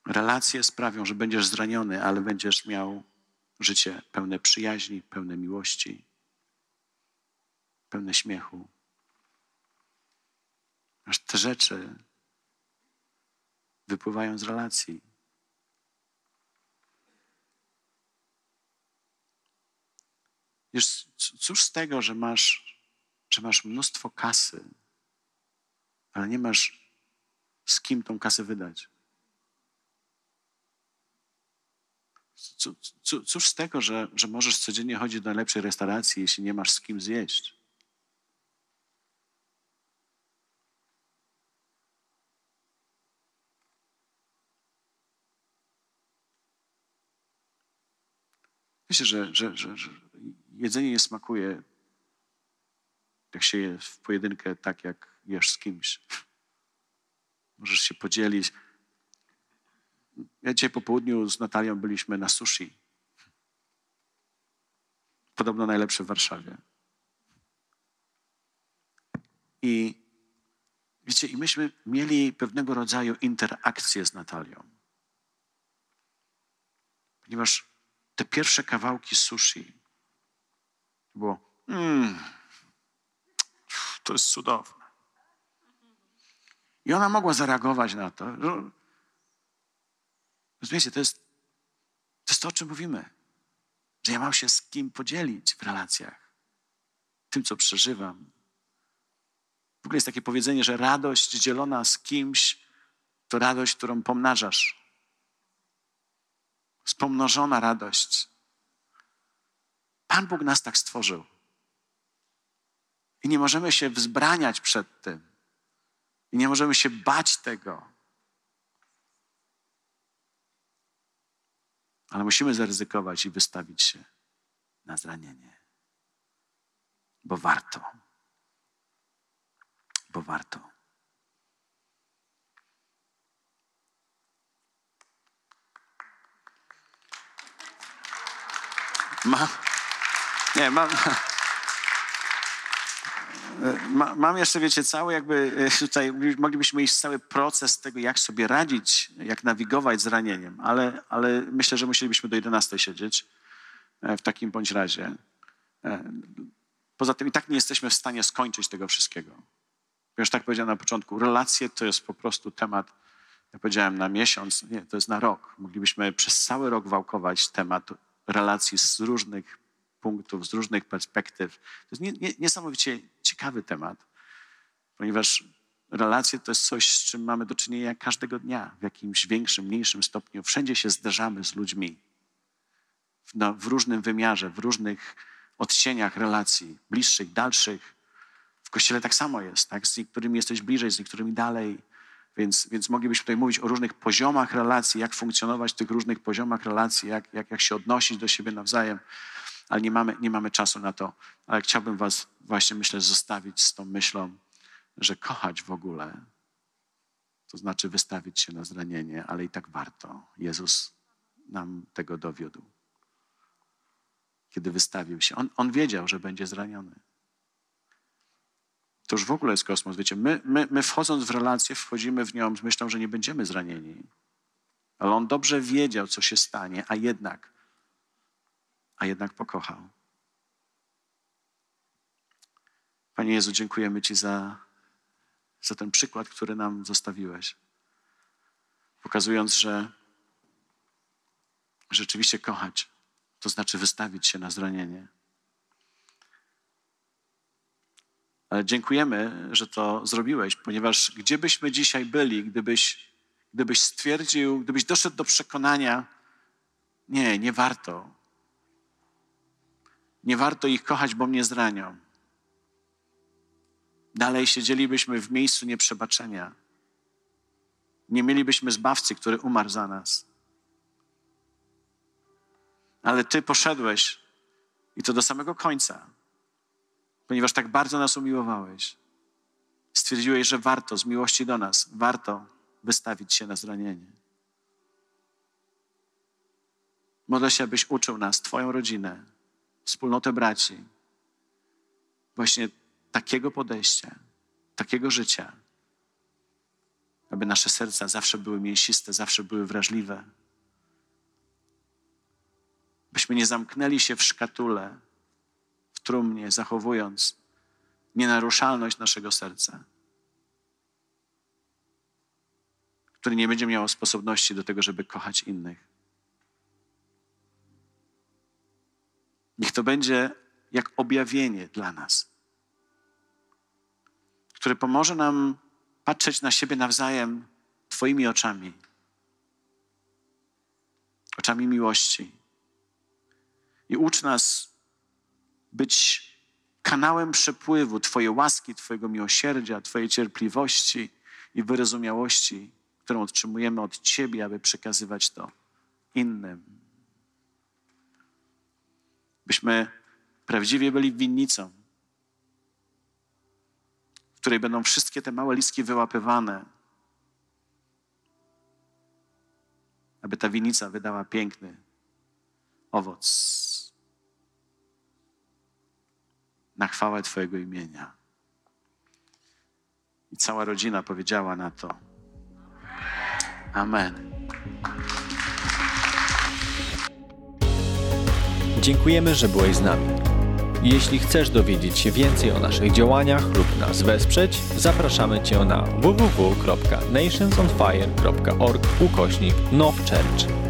Relacje sprawią, że będziesz zraniony, ale będziesz miał życie pełne przyjaźni, pełne miłości, pełne śmiechu. Aż te rzeczy wypływają z relacji. Wiesz, cóż z tego, że masz, że masz mnóstwo kasy, ale nie masz z kim tą kasę wydać? Cóż z tego, że, że możesz codziennie chodzić do najlepszej restauracji, jeśli nie masz z kim zjeść? Myślę, że, że, że, że jedzenie nie smakuje, jak się je w pojedynkę, tak jak jesz z kimś. Możesz się podzielić. Ja dzisiaj po południu z Natalią byliśmy na sushi. Podobno najlepsze w Warszawie. I wiecie, i myśmy mieli pewnego rodzaju interakcję z Natalią. Ponieważ te pierwsze kawałki sushi było mm, to jest cudowne. I ona mogła zareagować na to. Rozumiecie, to jest, to jest to, o czym mówimy. Że ja mam się z kim podzielić w relacjach. Tym, co przeżywam. W ogóle jest takie powiedzenie, że radość dzielona z kimś to radość, którą pomnażasz. Spomnożona radość. Pan Bóg nas tak stworzył. I nie możemy się wzbraniać przed tym. I nie możemy się bać tego. Ale musimy zaryzykować i wystawić się na zranienie. Bo warto. Bo warto. Mam, nie, mam, ma, mam jeszcze, wiecie, cały jakby e, tutaj moglibyśmy iść cały proces tego, jak sobie radzić, jak nawigować z ranieniem, ale, ale myślę, że musielibyśmy do 11 siedzieć e, w takim bądź razie. E, poza tym i tak nie jesteśmy w stanie skończyć tego wszystkiego. Już tak powiedziałem na początku, relacje to jest po prostu temat, ja powiedziałem na miesiąc, nie, to jest na rok. Moglibyśmy przez cały rok wałkować temat relacji z różnych punktów, z różnych perspektyw. To jest niesamowicie ciekawy temat, ponieważ relacje to jest coś, z czym mamy do czynienia każdego dnia, w jakimś większym, mniejszym stopniu. Wszędzie się zderzamy z ludźmi. W, no, w różnym wymiarze, w różnych odcieniach relacji, bliższych, dalszych. W kościele tak samo jest, tak? Z niektórymi jesteś bliżej, z niektórymi dalej. Więc, więc moglibyśmy tutaj mówić o różnych poziomach relacji, jak funkcjonować w tych różnych poziomach relacji, jak, jak, jak się odnosić do siebie nawzajem, ale nie mamy, nie mamy czasu na to. Ale chciałbym Was właśnie, myślę, zostawić z tą myślą, że kochać w ogóle to znaczy wystawić się na zranienie, ale i tak warto. Jezus nam tego dowiódł. Kiedy wystawił się, on, on wiedział, że będzie zraniony. To już w ogóle jest kosmos. Wiecie, my, my, my wchodząc w relację, wchodzimy w nią z myślą, że nie będziemy zranieni. Ale on dobrze wiedział, co się stanie, a jednak, a jednak pokochał. Panie Jezu, dziękujemy Ci za, za ten przykład, który nam zostawiłeś. Pokazując, że rzeczywiście kochać, to znaczy wystawić się na zranienie. Ale dziękujemy, że to zrobiłeś, ponieważ gdzie byśmy dzisiaj byli, gdybyś, gdybyś stwierdził, gdybyś doszedł do przekonania, nie, nie warto. Nie warto ich kochać, bo mnie zranią. Dalej siedzielibyśmy w miejscu nieprzebaczenia. Nie mielibyśmy zbawcy, który umarł za nas. Ale Ty poszedłeś i to do samego końca ponieważ tak bardzo nas umiłowałeś. Stwierdziłeś, że warto z miłości do nas, warto wystawić się na zranienie. Modlę się, abyś uczył nas, Twoją rodzinę, wspólnotę braci, właśnie takiego podejścia, takiego życia, aby nasze serca zawsze były mięsiste, zawsze były wrażliwe. Byśmy nie zamknęli się w szkatule, trumnie, zachowując nienaruszalność naszego serca, które nie będzie miało sposobności do tego, żeby kochać innych. Niech to będzie jak objawienie dla nas, które pomoże nam patrzeć na siebie nawzajem Twoimi oczami, oczami miłości. I ucz nas być kanałem przepływu Twojej łaski, Twojego miłosierdzia, Twojej cierpliwości i wyrozumiałości, którą otrzymujemy od Ciebie, aby przekazywać to innym. Byśmy prawdziwie byli winnicą, w której będą wszystkie te małe listki wyłapywane, aby ta winnica wydała piękny owoc na chwałę Twojego imienia. I cała rodzina powiedziała na to: Amen. Dziękujemy, że byłeś z nami. Jeśli chcesz dowiedzieć się więcej o naszych działaniach lub nas wesprzeć, zapraszamy Cię na www.nationsonfire.org ukośnik nowchurch.